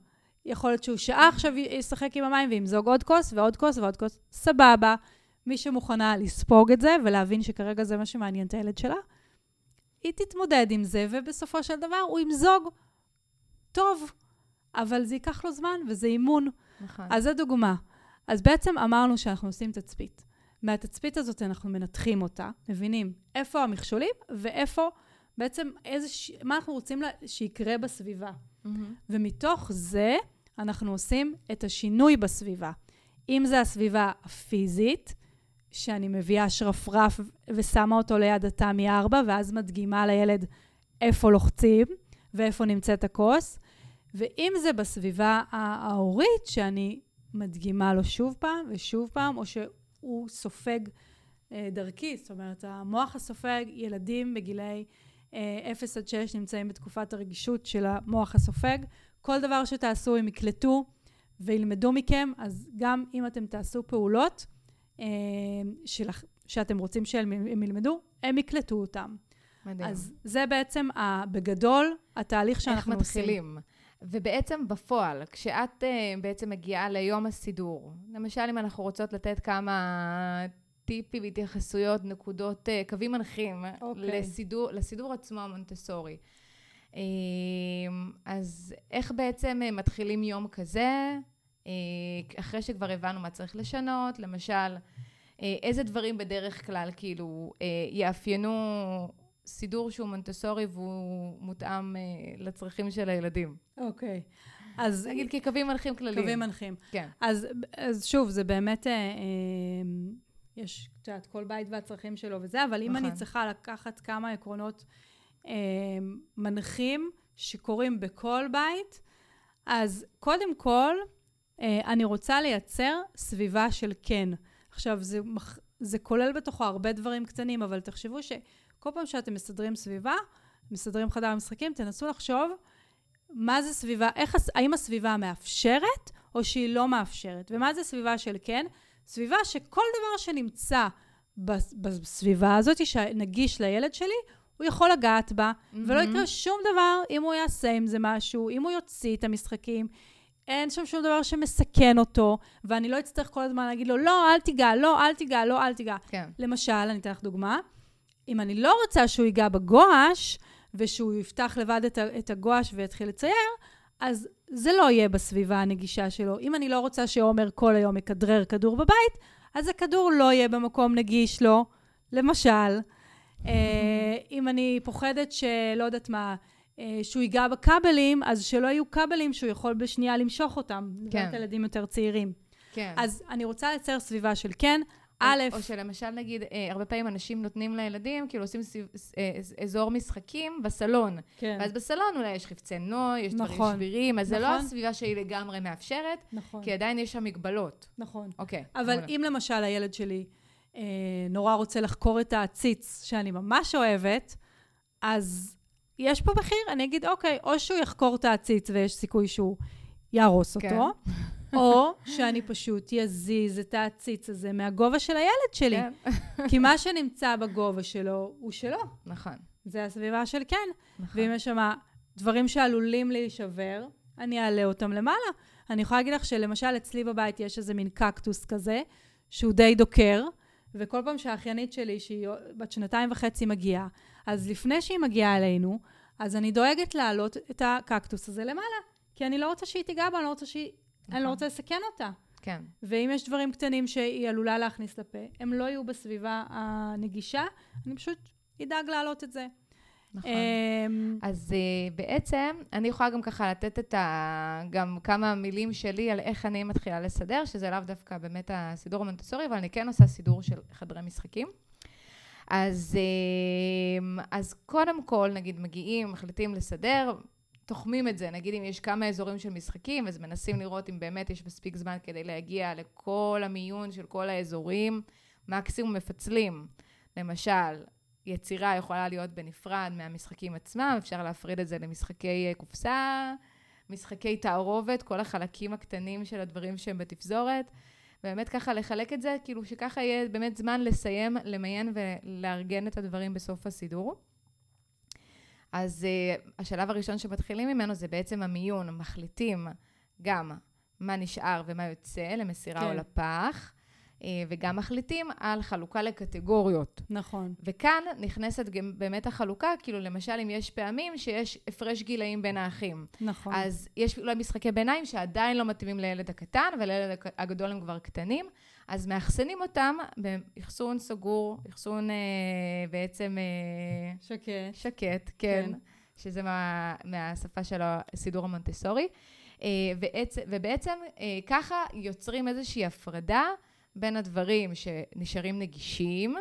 [SPEAKER 2] יכול להיות שהוא שעה עכשיו ישחק עם המים וימזוג עוד כוס ועוד כוס ועוד כוס. סבבה. מי שמוכנה לספוג את זה ולהבין שכרגע זה מה שמעניין את הילד שלה, היא תתמודד עם זה, ובסופו של דבר הוא ימזוג טוב, אבל זה ייקח לו זמן וזה אימון.
[SPEAKER 1] נכון.
[SPEAKER 2] אז זו דוגמה. אז בעצם אמרנו שאנחנו עושים תצפית. מהתצפית הזאת אנחנו מנתחים אותה, מבינים איפה המכשולים ואיפה בעצם איזה, ש... מה אנחנו רוצים לה... שיקרה בסביבה.
[SPEAKER 1] מהמם.
[SPEAKER 2] ומתוך זה אנחנו עושים את השינוי בסביבה. אם זה הסביבה הפיזית, שאני מביאה שרפרף ושמה אותו ליד התמי 4, ואז מדגימה לילד איפה לוחצים ואיפה נמצאת הכוס, ואם זה בסביבה הה- ההורית, שאני מדגימה לו שוב פעם ושוב פעם, או שהוא סופג אה, דרכי, זאת אומרת, המוח הסופג, ילדים בגילאי אה, 0 עד 6 נמצאים בתקופת הרגישות של המוח הסופג. כל דבר שתעשו הם יקלטו וילמדו מכם, אז גם אם אתם תעשו פעולות אה, שלך, שאתם רוצים שהם הם ילמדו, הם יקלטו אותם.
[SPEAKER 1] מדהים.
[SPEAKER 2] אז זה בעצם, ה, בגדול, התהליך
[SPEAKER 1] איך
[SPEAKER 2] שאנחנו עושים.
[SPEAKER 1] מתחילים? ובעצם בפועל, כשאת uh, בעצם מגיעה ליום הסידור, למשל אם אנחנו רוצות לתת כמה טיפים, התייחסויות, נקודות, uh, קווים מנחים
[SPEAKER 2] אוקיי.
[SPEAKER 1] לסידור, לסידור עצמו המונטסורי. Um, אז איך בעצם uh, מתחילים יום כזה, uh, אחרי שכבר הבנו מה צריך לשנות, למשל, uh, איזה דברים בדרך כלל כאילו יאפיינו סידור שהוא מונטסורי והוא מותאם לצרכים של הילדים.
[SPEAKER 2] אוקיי. אז
[SPEAKER 1] נגיד כקווים מנחים כלליים.
[SPEAKER 2] קווים מנחים.
[SPEAKER 1] כן.
[SPEAKER 2] אז, אז שוב, זה באמת, אה, אה, יש, את יודעת, כל בית והצרכים שלו וזה, אבל אם אני
[SPEAKER 1] נכון.
[SPEAKER 2] צריכה לקחת כמה עקרונות אה, מנחים שקורים בכל בית, אז קודם כל, אה, אני רוצה לייצר סביבה של כן. עכשיו, זה, מח- זה כולל בתוכו הרבה דברים קטנים, אבל תחשבו שכל פעם שאתם מסדרים סביבה, מסדרים חדר משחקים, תנסו לחשוב מה זה סביבה, איך, האם הסביבה מאפשרת או שהיא לא מאפשרת. ומה זה סביבה של כן? סביבה שכל דבר שנמצא בס- בסביבה הזאת, שנגיש לילד שלי, הוא יכול לגעת בה, ולא
[SPEAKER 1] מהמם.
[SPEAKER 2] יקרה שום דבר אם הוא יעשה עם זה משהו, אם הוא יוציא את המשחקים. אין שם שום דבר שמסכן אותו, ואני לא אצטרך כל הזמן להגיד לו, לא, אל תיגע, לא, אל תיגע, לא, אל תיגע.
[SPEAKER 1] כן.
[SPEAKER 2] למשל, אני אתן לך דוגמה, אם אני לא רוצה שהוא ייגע בגואש, ושהוא יפתח לבד את, את הגואש ויתחיל לצייר, אז זה לא יהיה בסביבה הנגישה שלו. אם אני לא רוצה שעומר כל היום יכדרר כדור בבית, אז הכדור לא יהיה במקום נגיש לו, למשל. אה, אם אני פוחדת שלא יודעת מה, אה, שהוא ייגע בכבלים, אז שלא יהיו כבלים שהוא יכול בשנייה למשוך אותם.
[SPEAKER 1] כן.
[SPEAKER 2] על ילדים יותר צעירים.
[SPEAKER 1] כן.
[SPEAKER 2] אז אני רוצה לייצר סביבה של כן. א',
[SPEAKER 1] או שלמשל, נגיד, אה, הרבה פעמים אנשים נותנים לילדים, כאילו עושים סביב, אה, אז- אזור משחקים בסלון.
[SPEAKER 2] כן,
[SPEAKER 1] ואז בסלון אולי יש חפצי נוי, יש דברים
[SPEAKER 2] נכון.
[SPEAKER 1] שבירים, אז זה לא
[SPEAKER 2] נכון.
[SPEAKER 1] הסביבה שהיא לגמרי מאפשרת,
[SPEAKER 2] נכון,
[SPEAKER 1] כי עדיין יש שם מגבלות.
[SPEAKER 2] נכון.
[SPEAKER 1] אוקיי.
[SPEAKER 2] אבל. אם למשל הילד שלי נורא רוצה לחקור את העציץ, שאני ממש אוהבת, אז יש פה מחיר, אני אגיד, אוקיי, או שהוא יחקור את העציץ ויש סיכוי שהוא יהרוס
[SPEAKER 1] כן.
[SPEAKER 2] אותו, או שאני פשוט יזיז את העציץ הזה מהגובה של הילד שלי.
[SPEAKER 1] כן.
[SPEAKER 2] כי מה שנמצא בגובה שלו, הוא שלו.
[SPEAKER 1] נכון.
[SPEAKER 2] זה הסביבה של כן.
[SPEAKER 1] נכון.
[SPEAKER 2] ואם יש שם דברים שעלולים להישבר, אני אעלה אותם למעלה. אני יכולה להגיד לך שלמשל אצלי בבית יש איזה מין קקטוס כזה, שהוא די דוקר, וכל פעם שהאחיינית שלי, שהיא בת שנתיים וחצי, מגיעה, אז לפני שהיא מגיעה אלינו, אז אני דואגת להעלות את הקקטוס הזה למעלה. כי אני לא רוצה שהיא תיגע בה, אני לא רוצה שהיא... אני לא
[SPEAKER 1] נכון.
[SPEAKER 2] רוצה לסכן אותה.
[SPEAKER 1] כן.
[SPEAKER 2] ואם יש דברים קטנים שהיא עלולה להכניס לפה, הם לא יהיו בסביבה הנגישה, אני פשוט אדאג להעלות את זה.
[SPEAKER 1] נכון.
[SPEAKER 2] אמ,
[SPEAKER 1] אז uh, בעצם, אני יכולה גם ככה לתת את ה... גם כמה מילים שלי על איך אני מתחילה לסדר, שזה לאו דווקא באמת הסידור המונטסורי, אבל אני כן עושה סידור של חדרי משחקים. אז, uh, אז קודם כל, נגיד, מגיעים, מחליטים לסדר, תוחמים את זה. נגיד, אם יש כמה אזורים של משחקים, אז מנסים לראות אם באמת יש מספיק זמן כדי להגיע לכל המיון של כל האזורים. מקסימום מפצלים. למשל, יצירה יכולה להיות בנפרד מהמשחקים עצמם, אפשר להפריד את זה למשחקי אה, קופסה, משחקי תערובת, כל החלקים הקטנים של הדברים שהם בתפזורת. באמת ככה לחלק את זה, כאילו שככה יהיה באמת זמן לסיים, למיין ולארגן את הדברים בסוף הסידור. אז uh, השלב הראשון שמתחילים ממנו זה בעצם המיון. מחליטים גם מה נשאר ומה יוצא למסירה כן. או לפח. אה, וגם מחליטים על חלוקה לקטגוריות.
[SPEAKER 2] נכון.
[SPEAKER 1] וכאן נכנסת גם באמת החלוקה, כאילו למשל אם יש פעמים שיש הפרש גילאים בין האחים.
[SPEAKER 2] נכון.
[SPEAKER 1] אז יש אולי משחקי ביניים שעדיין לא מתאימים לילד הקטן, ולילד הגדול הם כבר קטנים, אז מאחסנים אותם באחסון סגור, אחסון אה, בעצם...
[SPEAKER 2] אה, שקט.
[SPEAKER 1] שקט, כן. כן. שזה מה, מהשפה של הסידור המונטסורי. אה, ובעצם, ובעצם אה, ככה יוצרים איזושהי הפרדה. בין הדברים שנשארים נגישים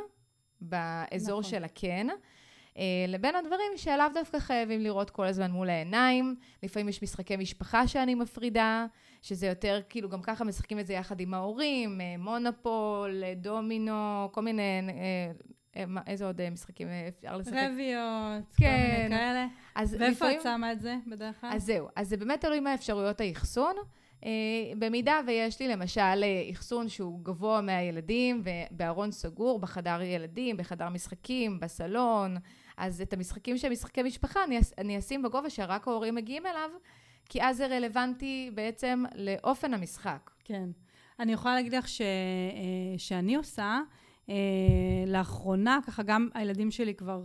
[SPEAKER 1] באזור נכון. של הקן, אה, לבין הדברים שלאו דווקא חייבים לראות כל הזמן מול העיניים. לפעמים יש משחקי משפחה שאני מפרידה, שזה יותר, כאילו, גם ככה משחקים את זה יחד עם ההורים, אה, מונופול, אה, דומינו, כל מיני... איזה עוד משחקים אפשר לשחק?
[SPEAKER 2] רביות, כן. כל מיני כאלה. ואיפה לפעמים... את שמה את זה בדרך כלל?
[SPEAKER 1] אז זהו, אז זה באמת תלוי מה אפשרויות האחסון. אה, במידה ויש לי למשל אה, אחסון שהוא גבוה מהילדים ובארון סגור, בחדר ילדים, בחדר משחקים, בסלון, אז את המשחקים שהם משחקי משפחה אני, אני אשים בגובה שרק ההורים מגיעים אליו, כי אז זה רלוונטי בעצם לאופן המשחק.
[SPEAKER 2] כן. אני יכולה להגיד לך ש, אה, שאני עושה, לאחרונה, ככה גם הילדים שלי כבר...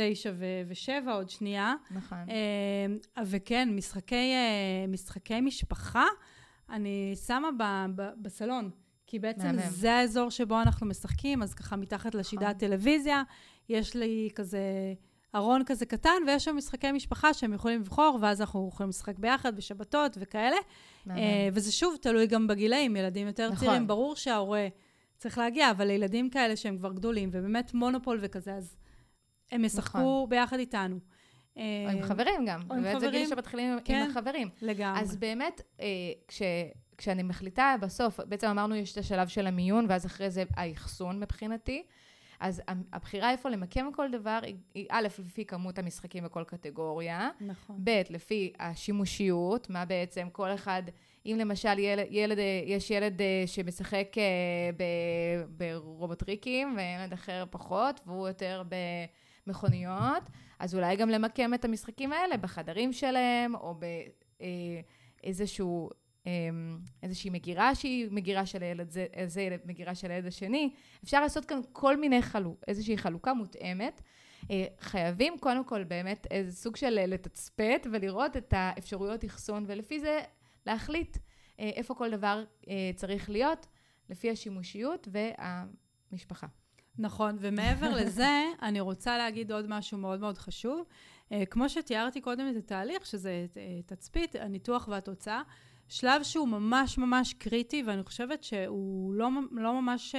[SPEAKER 2] תשע ושבע עוד שנייה.
[SPEAKER 1] נכון.
[SPEAKER 2] Uh, וכן, משחקי, uh, משחקי משפחה, אני שמה ב- ב- בסלון. כי בעצם מהמם. זה האזור שבו אנחנו משחקים, אז ככה מתחת לשידת נכון. טלוויזיה, יש לי כזה ארון כזה קטן, ויש שם משחקי משפחה שהם יכולים לבחור, ואז אנחנו יכולים לשחק ביחד בשבתות וכאלה. Uh, וזה שוב תלוי גם בגילאים, ילדים יותר נכון. צעירים, ברור שההורה צריך להגיע, אבל לילדים כאלה שהם כבר גדולים, ובאמת מונופול וכזה, אז הם ישחקו נכון. ביחד איתנו.
[SPEAKER 1] או עם חברים גם. או עם חברים. זה גיל שמתחילים כן, עם החברים.
[SPEAKER 2] לגמרי.
[SPEAKER 1] אז באמת, אה, כש, כשאני מחליטה בסוף, בעצם אמרנו יש את השלב של המיון, ואז אחרי זה האחסון מבחינתי. אז הבחירה איפה למקם כל דבר היא א', לפי כמות המשחקים בכל קטגוריה.
[SPEAKER 2] נכון.
[SPEAKER 1] ב', לפי השימושיות, מה בעצם כל אחד, אם למשל ילד, ילד יש ילד אה, שמשחק אה, ברובוטריקים, וילד אחר פחות, והוא יותר ב... מכוניות, אז אולי גם למקם את המשחקים האלה בחדרים שלהם, או באיזשהו... אמ, איזושהי מגירה שהיא מגירה של הילד זה, זה ילד, מגירה של הילד השני. אפשר לעשות כאן כל מיני חלוק, איזושהי חלוקה מותאמת. אה, חייבים קודם כל באמת איזה סוג של לתצפת ולראות את האפשרויות אחסון, ולפי זה להחליט אה, איפה כל דבר אה, צריך להיות, לפי השימושיות והמשפחה.
[SPEAKER 2] נכון, ומעבר לזה, אני רוצה להגיד עוד משהו מאוד מאוד חשוב. Uh, כמו שתיארתי קודם את התהליך, שזה uh, תצפית, הניתוח והתוצאה, שלב שהוא ממש ממש קריטי, ואני חושבת שהוא לא, לא ממש uh,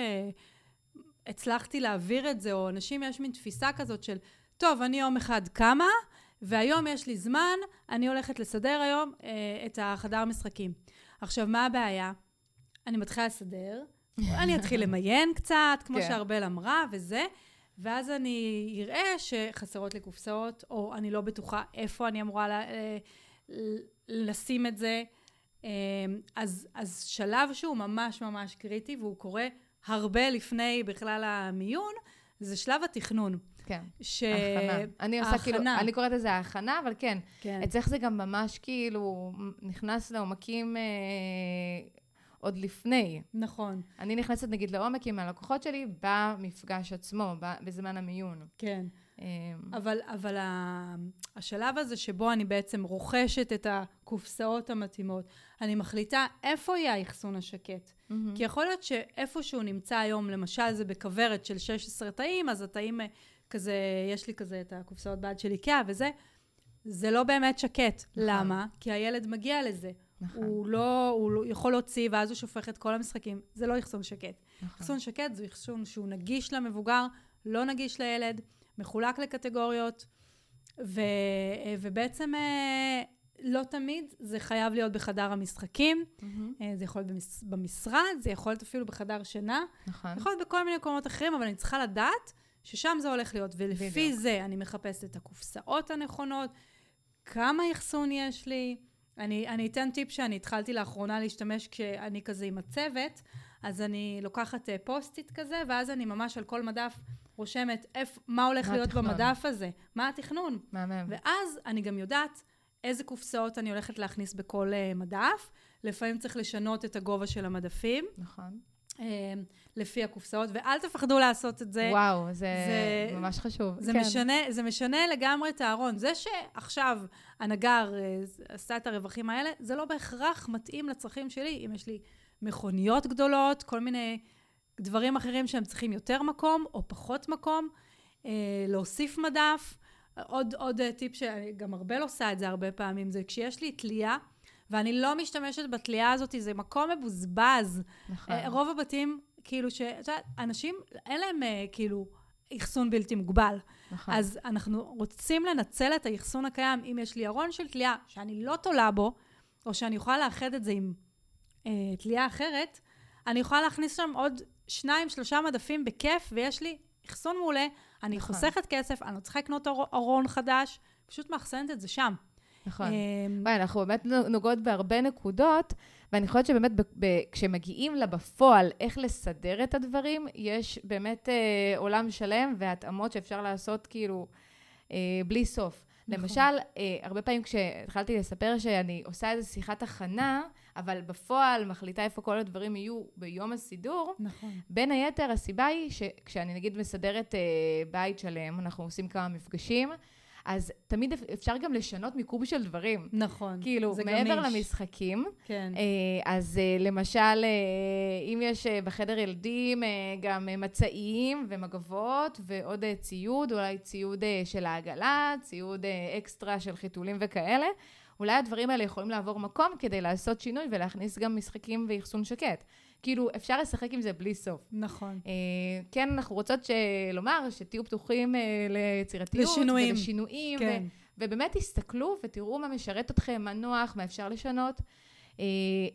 [SPEAKER 2] הצלחתי להעביר את זה, או אנשים, יש מין תפיסה כזאת של, טוב, אני יום אחד קמה, והיום יש לי זמן, אני הולכת לסדר היום uh, את החדר משחקים. עכשיו, מה הבעיה? אני מתחילה לסדר, אני אתחיל למיין קצת, כמו כן. שארבל אמרה, וזה, ואז אני אראה שחסרות לי קופסאות, או אני לא בטוחה איפה אני אמורה ל- אה, לשים את זה. אה, אז, אז שלב שהוא ממש ממש קריטי, והוא קורה הרבה לפני בכלל המיון, זה שלב התכנון.
[SPEAKER 1] כן, ש... הכנה. אני עושה כאילו, אני קוראת לזה ההכנה, אבל כן, כן. אצלך זה גם ממש כאילו נכנס לעומקים אה, עוד לפני.
[SPEAKER 2] נכון.
[SPEAKER 1] אני נכנסת נגיד לעומק עם הלקוחות שלי במפגש עצמו, בזמן המיון.
[SPEAKER 2] כן. אמ, אבל, אבל השלב הזה שבו אני בעצם רוכשת את הקופסאות המתאימות, אני מחליטה איפה יהיה האחסון השקט. Mm-hmm. כי יכול להיות שאיפה שהוא נמצא היום, למשל זה בכוורת של 16 תאים, אז התאים אה, כזה, יש לי כזה את הקופסאות בעד של איקאה וזה, זה לא באמת שקט. נכון. למה? כי הילד מגיע לזה. נכון. הוא לא, הוא לא יכול להוציא, ואז הוא שופך את כל המשחקים. זה לא אחסון שקט. נכון. אחסון שקט זה אחסון שהוא נגיש למבוגר, לא נגיש לילד, מחולק לקטגוריות, ו, ובעצם אה, לא תמיד זה חייב להיות בחדר המשחקים. Mm-hmm. זה יכול להיות במש, במשרד, זה יכול להיות אפילו בחדר שינה.
[SPEAKER 1] נכון.
[SPEAKER 2] יכול להיות בכל מיני מקומות אחרים, אבל אני צריכה לדעת ששם זה הולך להיות. ולפי בדיוק. זה אני מחפשת את הקופסאות הנכונות, כמה אחסון יש לי. אני, אני אתן טיפ שאני התחלתי לאחרונה להשתמש כשאני כזה עם הצוות, אז אני לוקחת post-it כזה, ואז אני ממש על כל מדף רושמת איפ, מה הולך מה להיות התכנון? במדף הזה, מה התכנון.
[SPEAKER 1] מהמם.
[SPEAKER 2] ואז אני גם יודעת איזה קופסאות אני הולכת להכניס בכל uh, מדף. לפעמים צריך לשנות את הגובה של המדפים.
[SPEAKER 1] נכון.
[SPEAKER 2] Uh, לפי הקופסאות, ואל תפחדו לעשות את זה.
[SPEAKER 1] וואו, זה, זה ממש חשוב.
[SPEAKER 2] זה, כן. משנה, זה משנה לגמרי את הארון. זה שעכשיו הנגר uh, עשה את הרווחים האלה, זה לא בהכרח מתאים לצרכים שלי. אם יש לי מכוניות גדולות, כל מיני דברים אחרים שהם צריכים יותר מקום או פחות מקום, uh, להוסיף מדף. עוד, עוד טיפ שגם ארבל עושה את זה הרבה פעמים, זה כשיש לי תלייה, ואני לא משתמשת בתלייה הזאת, זה מקום מבוזבז. נכון. אה, רוב הבתים, כאילו, ש... את יודעת, אנשים, אין להם אה, כאילו אחסון בלתי מוגבל. נכון. אז אנחנו רוצים לנצל את האחסון הקיים. אם יש לי ארון של תלייה שאני לא תולה בו, או שאני יכולה לאחד את זה עם אה, תלייה אחרת, אני יכולה להכניס שם עוד שניים, שלושה מדפים בכיף, ויש לי אחסון מעולה. אני נכון. חוסכת כסף, אני לא צריכה לקנות ארון חדש, פשוט מאחסנת את זה שם.
[SPEAKER 1] נכון. אמ, וואי, אנחנו באמת נוגעות בהרבה נקודות, ואני חושבת שבאמת כשמגיעים לה בפועל איך לסדר את הדברים, יש באמת אה, עולם שלם והתאמות שאפשר לעשות כאילו אה, בלי סוף. נכון. למשל, אה, הרבה פעמים כשהתחלתי לספר שאני עושה איזו שיחת הכנה, אבל בפועל מחליטה איפה כל הדברים יהיו ביום הסידור,
[SPEAKER 2] נכון.
[SPEAKER 1] בין היתר, הסיבה היא שכשאני נגיד מסדרת אה, בית שלם, אנחנו עושים כמה מפגשים, אז תמיד אפשר גם לשנות מיקום של דברים.
[SPEAKER 2] נכון,
[SPEAKER 1] כאילו, זה מעבר גמיש. למשחקים.
[SPEAKER 2] כן.
[SPEAKER 1] אה, אז אה, למשל, אה, אם יש בחדר ילדים גם מצעים ומגבות ועוד ציוד, אולי ציוד של העגלה, ציוד אקסטרה של חיתולים וכאלה, אולי הדברים האלה יכולים לעבור מקום כדי לעשות שינוי ולהכניס גם משחקים ואחסון שקט. כאילו, אפשר לשחק עם זה בלי סוף.
[SPEAKER 2] נכון. אה,
[SPEAKER 1] כן, אנחנו רוצות לומר שתהיו פתוחים אה, ליצירתיות.
[SPEAKER 2] לשינויים.
[SPEAKER 1] ולשינויים.
[SPEAKER 2] כן.
[SPEAKER 1] ו- ובאמת תסתכלו ותראו מה משרת אתכם, מה נוח, מה אפשר לשנות. אה,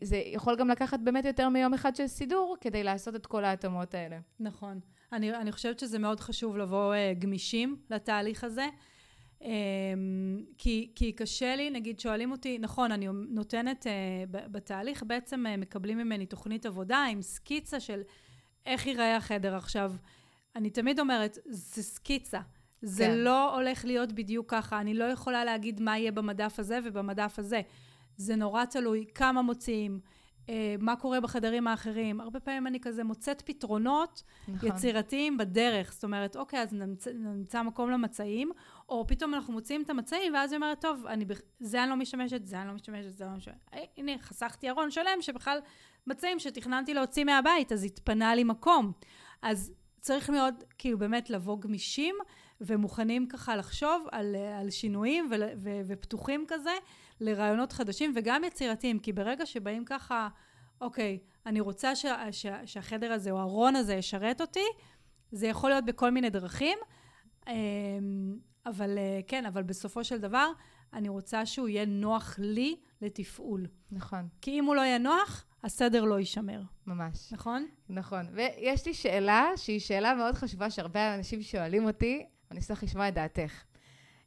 [SPEAKER 1] זה יכול גם לקחת באמת יותר מיום אחד של סידור כדי לעשות את כל ההתאמות האלה.
[SPEAKER 2] נכון. אני, אני חושבת שזה מאוד חשוב לבוא uh, גמישים לתהליך הזה. אמ, כי, כי קשה לי, נגיד שואלים אותי, נכון, אני נותנת, uh, בתהליך בעצם uh, מקבלים ממני תוכנית עבודה עם סקיצה של איך ייראה החדר עכשיו. אני תמיד אומרת, זה סקיצה. זה כן. לא הולך להיות בדיוק ככה. אני לא יכולה להגיד מה יהיה במדף הזה ובמדף הזה. זה נורא תלוי כמה מוציאים, מה קורה בחדרים האחרים. הרבה פעמים אני כזה מוצאת פתרונות נכון. יצירתיים בדרך. זאת אומרת, אוקיי, אז נמצא, נמצא מקום למצעים, או פתאום אנחנו מוצאים את המצעים, ואז היא אומרת, טוב, אני, זה אני לא משתמשת, זה אני לא משתמשת, זה לא משתמשת. אה, הנה, חסכתי ארון שלם שבכלל מצעים שתכננתי להוציא מהבית, אז התפנה לי מקום. אז צריך מאוד, כאילו, באמת לבוא גמישים ומוכנים ככה לחשוב על, על שינויים ו, ו, ופתוחים כזה. לרעיונות חדשים וגם יצירתיים, כי ברגע שבאים ככה, אוקיי, אני רוצה ש, ש, שהחדר הזה או הארון הזה ישרת אותי, זה יכול להיות בכל מיני דרכים, אמ, אבל אה, כן, אבל בסופו של דבר, אני רוצה שהוא יהיה נוח לי לתפעול.
[SPEAKER 1] נכון.
[SPEAKER 2] כי אם הוא לא יהיה נוח, הסדר לא יישמר.
[SPEAKER 1] ממש.
[SPEAKER 2] נכון?
[SPEAKER 1] נכון. ויש לי שאלה שהיא שאלה מאוד חשובה שהרבה אנשים שואלים אותי, אני אשמח לשמוע את דעתך.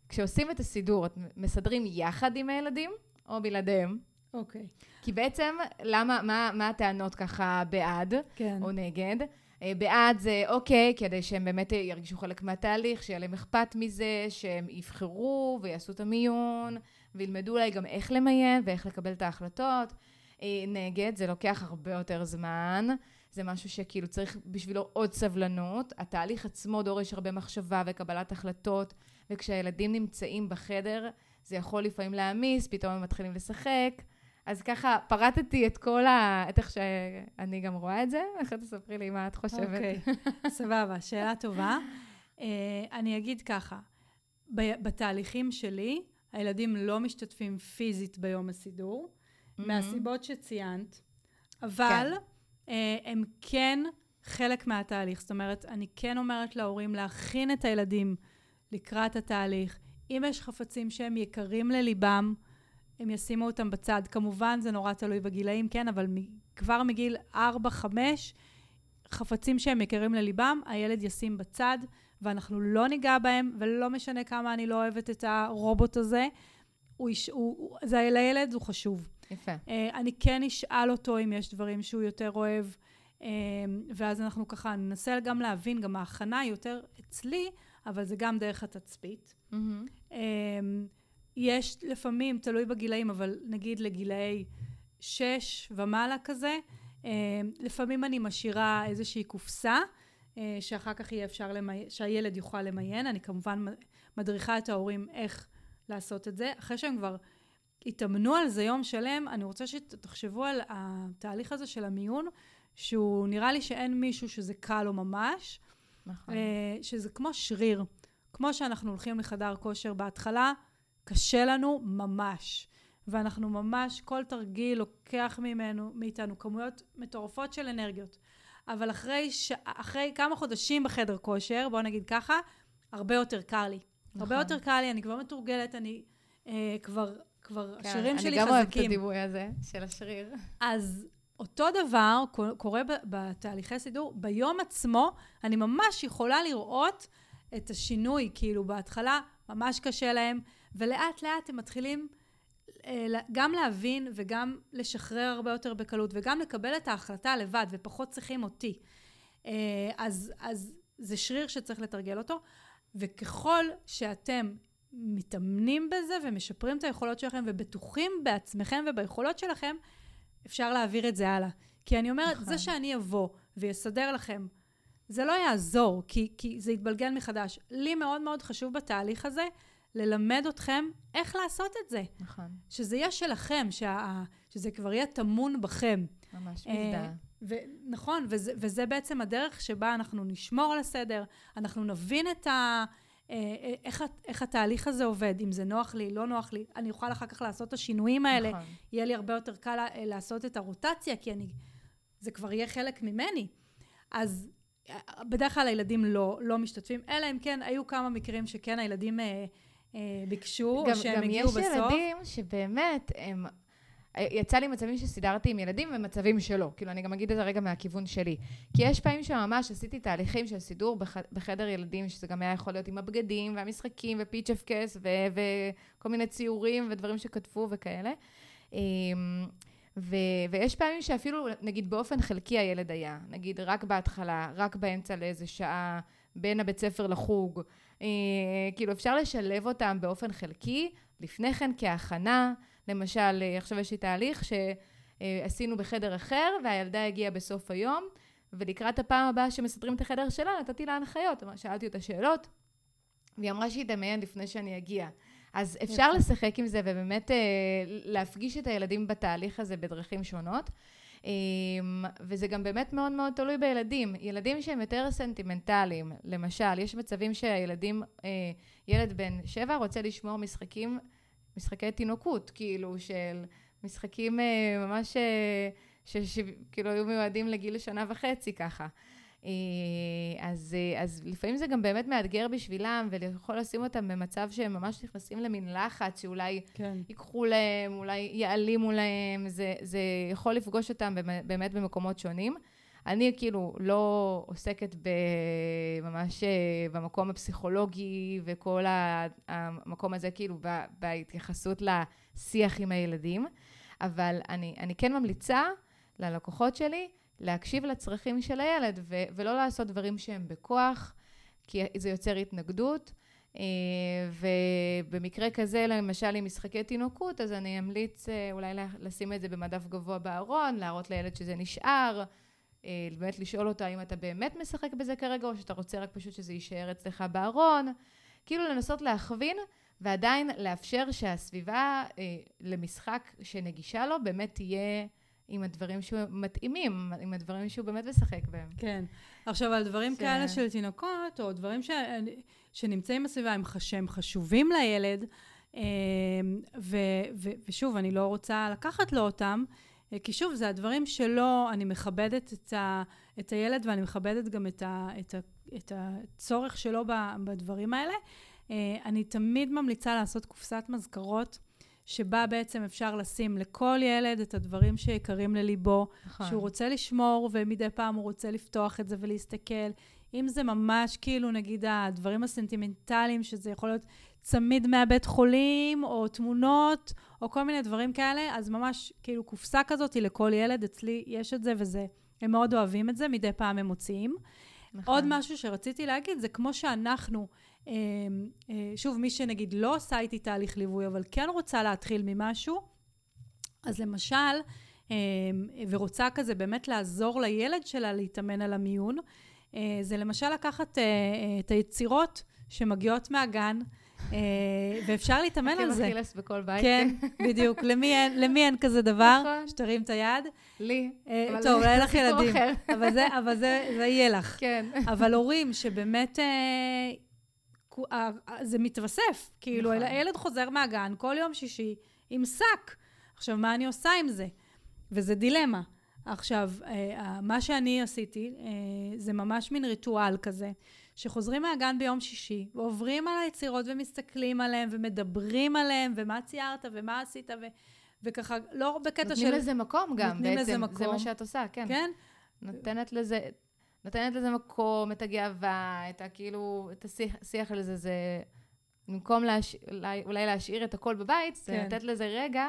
[SPEAKER 1] כשעושים את הסידור, את מסדרים יחד עם הילדים או בלעדיהם?
[SPEAKER 2] אוקיי. Okay.
[SPEAKER 1] כי בעצם, למה, מה, מה הטענות ככה בעד
[SPEAKER 2] כן.
[SPEAKER 1] או נגד? אה, בעד זה אוקיי, כדי שהם באמת ירגישו חלק מהתהליך, שיהיה להם אכפת מזה, שהם יבחרו ויעשו את המיון, וילמדו אולי גם איך למיין ואיך לקבל את ההחלטות. אה, נגד, זה לוקח הרבה יותר זמן, זה משהו שכאילו צריך בשבילו עוד סבלנות. התהליך עצמו דורש הרבה מחשבה וקבלת החלטות. וכשהילדים נמצאים בחדר, זה יכול לפעמים להעמיס, פתאום הם מתחילים לשחק. אז ככה פרטתי את כל ה... את איך שאני גם רואה את זה, איך תספרי לי מה את חושבת.
[SPEAKER 2] אוקיי, okay. סבבה, שאלה טובה. Uh, אני אגיד ככה, בתהליכים שלי, הילדים לא משתתפים פיזית ביום הסידור, mm-hmm. מהסיבות שציינת, אבל כן. Uh, הם כן חלק מהתהליך. זאת אומרת, אני כן אומרת להורים להכין את הילדים לקראת התהליך. אם יש חפצים שהם יקרים לליבם, הם ישימו אותם בצד. כמובן, זה נורא תלוי בגילאים, כן, אבל כבר מגיל 4-5, חפצים שהם יקרים לליבם, הילד ישים בצד, ואנחנו לא ניגע בהם, ולא משנה כמה אני לא אוהבת את הרובוט הזה, הוא, הוא, זה לילד, הוא חשוב.
[SPEAKER 1] יפה.
[SPEAKER 2] Uh, אני כן אשאל אותו אם יש דברים שהוא יותר אוהב. ואז אנחנו ככה ננסה גם להבין, גם ההכנה יותר אצלי, אבל זה גם דרך התצפית. Mm-hmm. יש לפעמים, תלוי בגילאים, אבל נגיד לגילאי שש ומעלה כזה, לפעמים אני משאירה איזושהי קופסה, שאחר כך יהיה אפשר, למי... שהילד יוכל למיין. אני כמובן מדריכה את ההורים איך לעשות את זה. אחרי שהם כבר התאמנו על זה יום שלם, אני רוצה שתחשבו על התהליך הזה של המיון, שהוא נראה לי שאין מישהו שזה קל לו ממש. נכון. אה, שזה כמו שריר. כמו שאנחנו הולכים לחדר כושר בהתחלה, קשה לנו ממש. ואנחנו ממש, כל תרגיל לוקח ממנו, מאיתנו כמויות מטורפות של אנרגיות. אבל אחרי, ש... אחרי כמה חודשים בחדר כושר, בואו נגיד ככה, הרבה יותר קל לי. נכון. הרבה יותר קל לי, אני כבר מתורגלת, אני אה, כבר, כבר, כן, השרירים שלי חזקים.
[SPEAKER 1] אני גם אוהבת את הדימוי הזה של השריר.
[SPEAKER 2] אז אותו דבר קורה בתהליכי סידור. ביום עצמו, אני ממש יכולה לראות את השינוי, כאילו בהתחלה ממש קשה להם, ולאט לאט הם מתחילים אה, גם להבין וגם לשחרר הרבה יותר בקלות, וגם לקבל את ההחלטה לבד, ופחות צריכים אותי. אה, אז, אז זה שריר שצריך לתרגל אותו, וככל שאתם מתאמנים בזה ומשפרים את היכולות שלכם ובטוחים בעצמכם וביכולות שלכם, אפשר להעביר את זה הלאה. כי אני אומרת, נכון. זה שאני אבוא ויסדר לכם, זה לא יעזור, כי, כי זה יתבלגן מחדש. לי מאוד מאוד חשוב בתהליך הזה ללמד אתכם איך לעשות את זה. נכון. שזה יהיה שלכם, שה, שזה כבר יהיה טמון בכם.
[SPEAKER 1] ממש מגדל.
[SPEAKER 2] ו- נכון, וזה, וזה בעצם הדרך שבה אנחנו נשמור על הסדר, אנחנו נבין את ה... אה, אה, איך, איך התהליך הזה עובד, אם זה נוח לי, לא נוח לי, אני אוכל אחר כך לעשות את השינויים האלה, נכון. יהיה לי הרבה יותר קל אה, לעשות את הרוטציה, כי אני, זה כבר יהיה חלק ממני. אז בדרך כלל הילדים לא, לא משתתפים, אלא אם כן היו כמה מקרים שכן הילדים אה, אה, ביקשו, גם, או שהם הגיעו בסוף.
[SPEAKER 1] גם יש ילדים שבאמת הם... יצא לי מצבים שסידרתי עם ילדים ומצבים שלא. כאילו, אני גם אגיד את זה רגע מהכיוון שלי. כי יש פעמים שממש עשיתי תהליכים של סידור בח, בחדר ילדים, שזה גם היה יכול להיות עם הבגדים והמשחקים ופיץ' אף קס וכל מיני ציורים ודברים שכתבו וכאלה. אמ, ו, ויש פעמים שאפילו, נגיד, באופן חלקי הילד היה. נגיד, רק בהתחלה, רק באמצע לאיזה שעה, בין הבית ספר לחוג. אה, כאילו, אפשר לשלב אותם באופן חלקי, לפני כן כהכנה. למשל, אה, עכשיו יש לי תהליך שעשינו בחדר אחר, והילדה הגיעה בסוף היום, ולקראת הפעם הבאה שמסדרים את החדר שלה, נתתי לה הנחיות. שאלתי אותה שאלות, והיא אמרה שהיא תמיין לפני שאני אגיע. אז אפשר לשחק עם זה ובאמת אה, להפגיש את הילדים בתהליך הזה בדרכים שונות. אה, וזה גם באמת מאוד מאוד תלוי בילדים. ילדים שהם יותר סנטימנטליים, למשל, יש מצבים שהילדים, אה, ילד בן שבע רוצה לשמור משחקים משחקי תינוקות, כאילו, של משחקים אה, ממש, אה, שכאילו היו מיועדים לגיל שנה וחצי ככה. אה, אז, אז לפעמים זה גם באמת מאתגר בשבילם, ויכול לשים אותם במצב שהם ממש נכנסים למין לחץ, שאולי כן. ייקחו להם, אולי יעלימו להם, זה, זה יכול לפגוש אותם באמת במקומות שונים. אני כאילו לא עוסקת ממש אה, במקום הפסיכולוגי וכל המקום הזה, כאילו בהתייחסות לשיח עם הילדים, אבל אני, אני כן ממליצה ללקוחות שלי להקשיב לצרכים של הילד ו- ולא לעשות דברים שהם בכוח, כי זה יוצר התנגדות. אה, ובמקרה כזה, למשל עם משחקי תינוקות, אז אני אמליץ אה, אולי לשים את זה במדף גבוה בארון, להראות לילד שזה נשאר. אה, באמת לשאול אותו האם אתה באמת משחק בזה כרגע, או שאתה רוצה רק פשוט שזה יישאר אצלך בארון. כאילו לנסות להכווין, ועדיין לאפשר שהסביבה אה, למשחק שנגישה לו באמת תהיה עם הדברים שמתאימים, עם הדברים שהוא באמת משחק בהם.
[SPEAKER 2] כן. עכשיו, על דברים ש... כאלה של תינוקות, או דברים ש... שנמצאים בסביבה, הם, חש... הם חשובים לילד, אה, ו... ו... ושוב, אני לא רוצה לקחת לו אותם, כי שוב, זה הדברים שלו, אני מכבדת את, ה, את הילד ואני מכבדת גם את, ה, את, ה, את הצורך שלו בדברים האלה. אה, אני תמיד ממליצה לעשות קופסת מזכרות. שבה בעצם אפשר לשים לכל ילד את הדברים שיקרים לליבו, נכון. שהוא רוצה לשמור, ומדי פעם הוא רוצה לפתוח את זה ולהסתכל. אם זה ממש כאילו, נגיד, הדברים הסנטימנטליים, שזה יכול להיות צמיד מהבית חולים, או תמונות, או כל מיני דברים כאלה, אז ממש כאילו קופסה כזאת היא לכל ילד, אצלי יש את זה, וזה הם מאוד אוהבים את זה, מדי פעם הם מוציאים.
[SPEAKER 1] נכון.
[SPEAKER 2] עוד משהו שרציתי להגיד, זה כמו שאנחנו, אה, אה, שוב, מי שנגיד לא עושה איתי תהליך ליווי, אבל כן רוצה להתחיל ממשהו, אז למשל, אה, ורוצה כזה באמת לעזור לילד שלה להתאמן על המיון, זה למשל לקחת את היצירות שמגיעות מהגן, ואפשר להתאמן על זה.
[SPEAKER 1] אכילס בכל בית.
[SPEAKER 2] כן, בדיוק. למי אין, למי אין כזה דבר?
[SPEAKER 1] נכון.
[SPEAKER 2] שתרים את היד.
[SPEAKER 1] לי.
[SPEAKER 2] אה, טוב, אין לך ילדים. אבל זה, אבל זה, זה יהיה לך.
[SPEAKER 1] כן.
[SPEAKER 2] אבל הורים שבאמת, אה, אה, אה, זה מתווסף. כאילו,
[SPEAKER 1] נכון.
[SPEAKER 2] הילד חוזר מהגן כל יום שישי עם שק. עכשיו, מה אני עושה עם זה? וזה דילמה. עכשיו, אה, אה, מה שאני עשיתי, אה, זה ממש מין ריטואל כזה, שחוזרים מהגן ביום שישי, ועוברים על היצירות ומסתכלים עליהם, ומדברים עליהם, ומה ציירת, ומה עשית, ו... וככה, לא בקטע של...
[SPEAKER 1] נותנים לזה מקום גם,
[SPEAKER 2] נותנים
[SPEAKER 1] בעצם.
[SPEAKER 2] לזה
[SPEAKER 1] זה
[SPEAKER 2] מקום.
[SPEAKER 1] מה שאת עושה, כן.
[SPEAKER 2] כן?
[SPEAKER 1] נותנת לזה, נותנת לזה מקום, את הגאווה, את הכאילו, את השיח שיח על זה, זה... במקום להש... אולי, אולי להשאיר את הכל בבית, זה
[SPEAKER 2] כן.
[SPEAKER 1] לתת לזה רגע,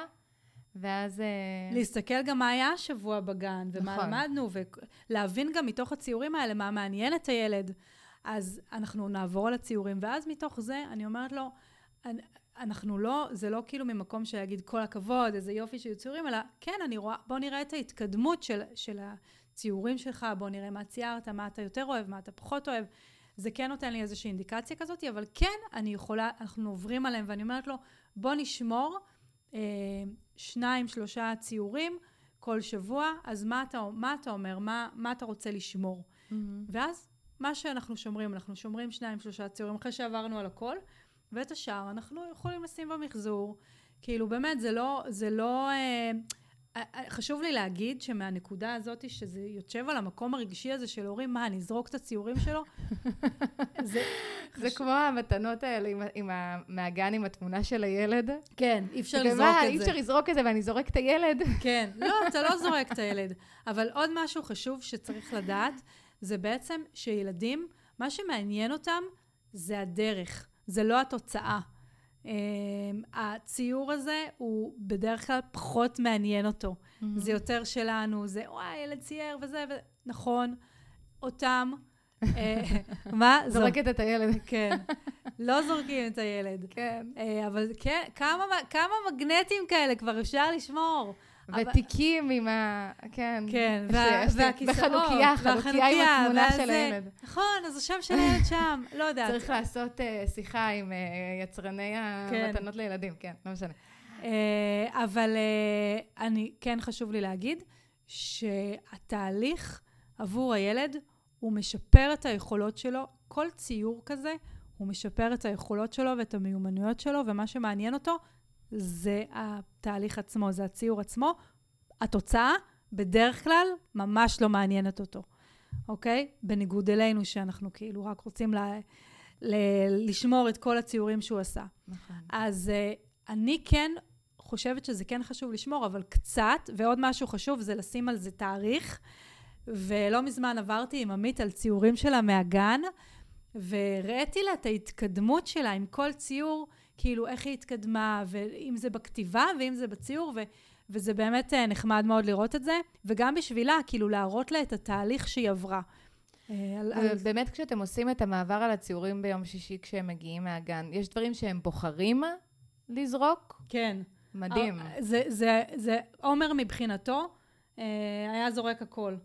[SPEAKER 1] ואז... אה,
[SPEAKER 2] להסתכל גם מה היה השבוע בגן, ומה
[SPEAKER 1] נכון.
[SPEAKER 2] למדנו, ולהבין גם מתוך הציורים האלה מה מעניין את הילד. אז אנחנו נעבור על הציורים, ואז מתוך זה אני אומרת לו, "אנ- אנחנו לא, זה לא כאילו ממקום של להגיד כל הכבוד, איזה יופי של ציורים, אלא כן, אני רואה, בוא נראה את ההתקדמות של, של הציורים שלך, בוא נראה מה ציירת, מה אתה יותר אוהב, מה אתה פחות אוהב. זה כן נותן לי איזושהי אינדיקציה כזאת, אבל כן, אני יכולה, אנחנו עוברים עליהם, ואני אומרת לו, בוא נשמור אה, שניים, שלושה ציורים כל שבוע, אז מה אתה, מה אתה אומר? מה, מה אתה רוצה לשמור?
[SPEAKER 1] מהמם.
[SPEAKER 2] ואז מה שאנחנו שומרים, אנחנו שומרים שניים, שלושה ציורים אחרי שעברנו על הכל, ואת השאר אנחנו יכולים לשים במחזור. כאילו, באמת, זה לא, זה לא... אה, אה, אה, חשוב לי להגיד שמהנקודה הזאת, שזה יושב על המקום הרגשי הזה של הורים, מה, אני אזרוק את הציורים שלו? זה...
[SPEAKER 1] זה כמו המתנות האלה עם, עם ה, מהגן עם התמונה של הילד.
[SPEAKER 2] כן, אי אפשר לזרוק
[SPEAKER 1] "אה,
[SPEAKER 2] את
[SPEAKER 1] אי
[SPEAKER 2] זה.
[SPEAKER 1] אפשר לזרוק את זה ואני זורק את הילד.
[SPEAKER 2] כן, לא, אתה לא זורק את הילד. אבל עוד משהו חשוב שצריך לדעת, זה בעצם שילדים, מה שמעניין אותם זה הדרך, זה לא התוצאה. Um, הציור הזה הוא בדרך כלל פחות מעניין אותו. זה יותר שלנו, זה וואי, ילד צייר וזה, ו... נכון, אותם. אה, מה? זו-
[SPEAKER 1] זורקת את הילד.
[SPEAKER 2] כן. לא זורקים את הילד.
[SPEAKER 1] כן.
[SPEAKER 2] אה, אבל כן, כמה, כמה מגנטים כאלה כבר אפשר לשמור.
[SPEAKER 1] ותיקים עם ה... כן.
[SPEAKER 2] כן, והכיסאות,
[SPEAKER 1] בחנוכיה, חנוכיה עם התמונה של. הילד.
[SPEAKER 2] נכון, אז השם של הילד שם, לא יודעת.
[SPEAKER 1] צריך לעשות אה, שיחה עם אה, יצרני
[SPEAKER 2] כן.
[SPEAKER 1] המתנות לילדים, כן, לא משנה.
[SPEAKER 2] אה, אבל אני, כן חשוב לי להגיד שהתהליך עבור הילד, הוא משפר את היכולות שלו. כל ציור כזה, הוא משפר את היכולות שלו ואת המיומנויות שלו, ומה שמעניין אותו זה התהליך עצמו, זה הציור עצמו. התוצאה, בדרך כלל, ממש לא מעניינת אותו, אוקיי? בניגוד אלינו, שאנחנו כאילו רק רוצים ל- ל- לשמור את כל הציורים שהוא עשה.
[SPEAKER 1] נכון.
[SPEAKER 2] אז uh, אני כן חושבת שזה כן חשוב לשמור, אבל קצת, ועוד משהו חשוב זה לשים על זה תאריך. ולא מזמן עברתי עם עמית על ציורים שלה מהגן, והראיתי לה את ההתקדמות שלה עם כל ציור, כאילו איך היא התקדמה, ואם זה בכתיבה ואם זה בציור, ו... וזה באמת אה, נחמד מאוד לראות את זה, וגם בשבילה, כאילו להראות לה את התהליך שהיא עברה. אה, על- על-
[SPEAKER 1] ובאמת כשאתם עושים את המעבר על הציורים ביום שישי כשהם מגיעים מהגן, יש דברים שהם בוחרים לזרוק?
[SPEAKER 2] כן.
[SPEAKER 1] מדהים.
[SPEAKER 2] אה, זה, זה, זה, עומר מבחינתו היה זורק הכל.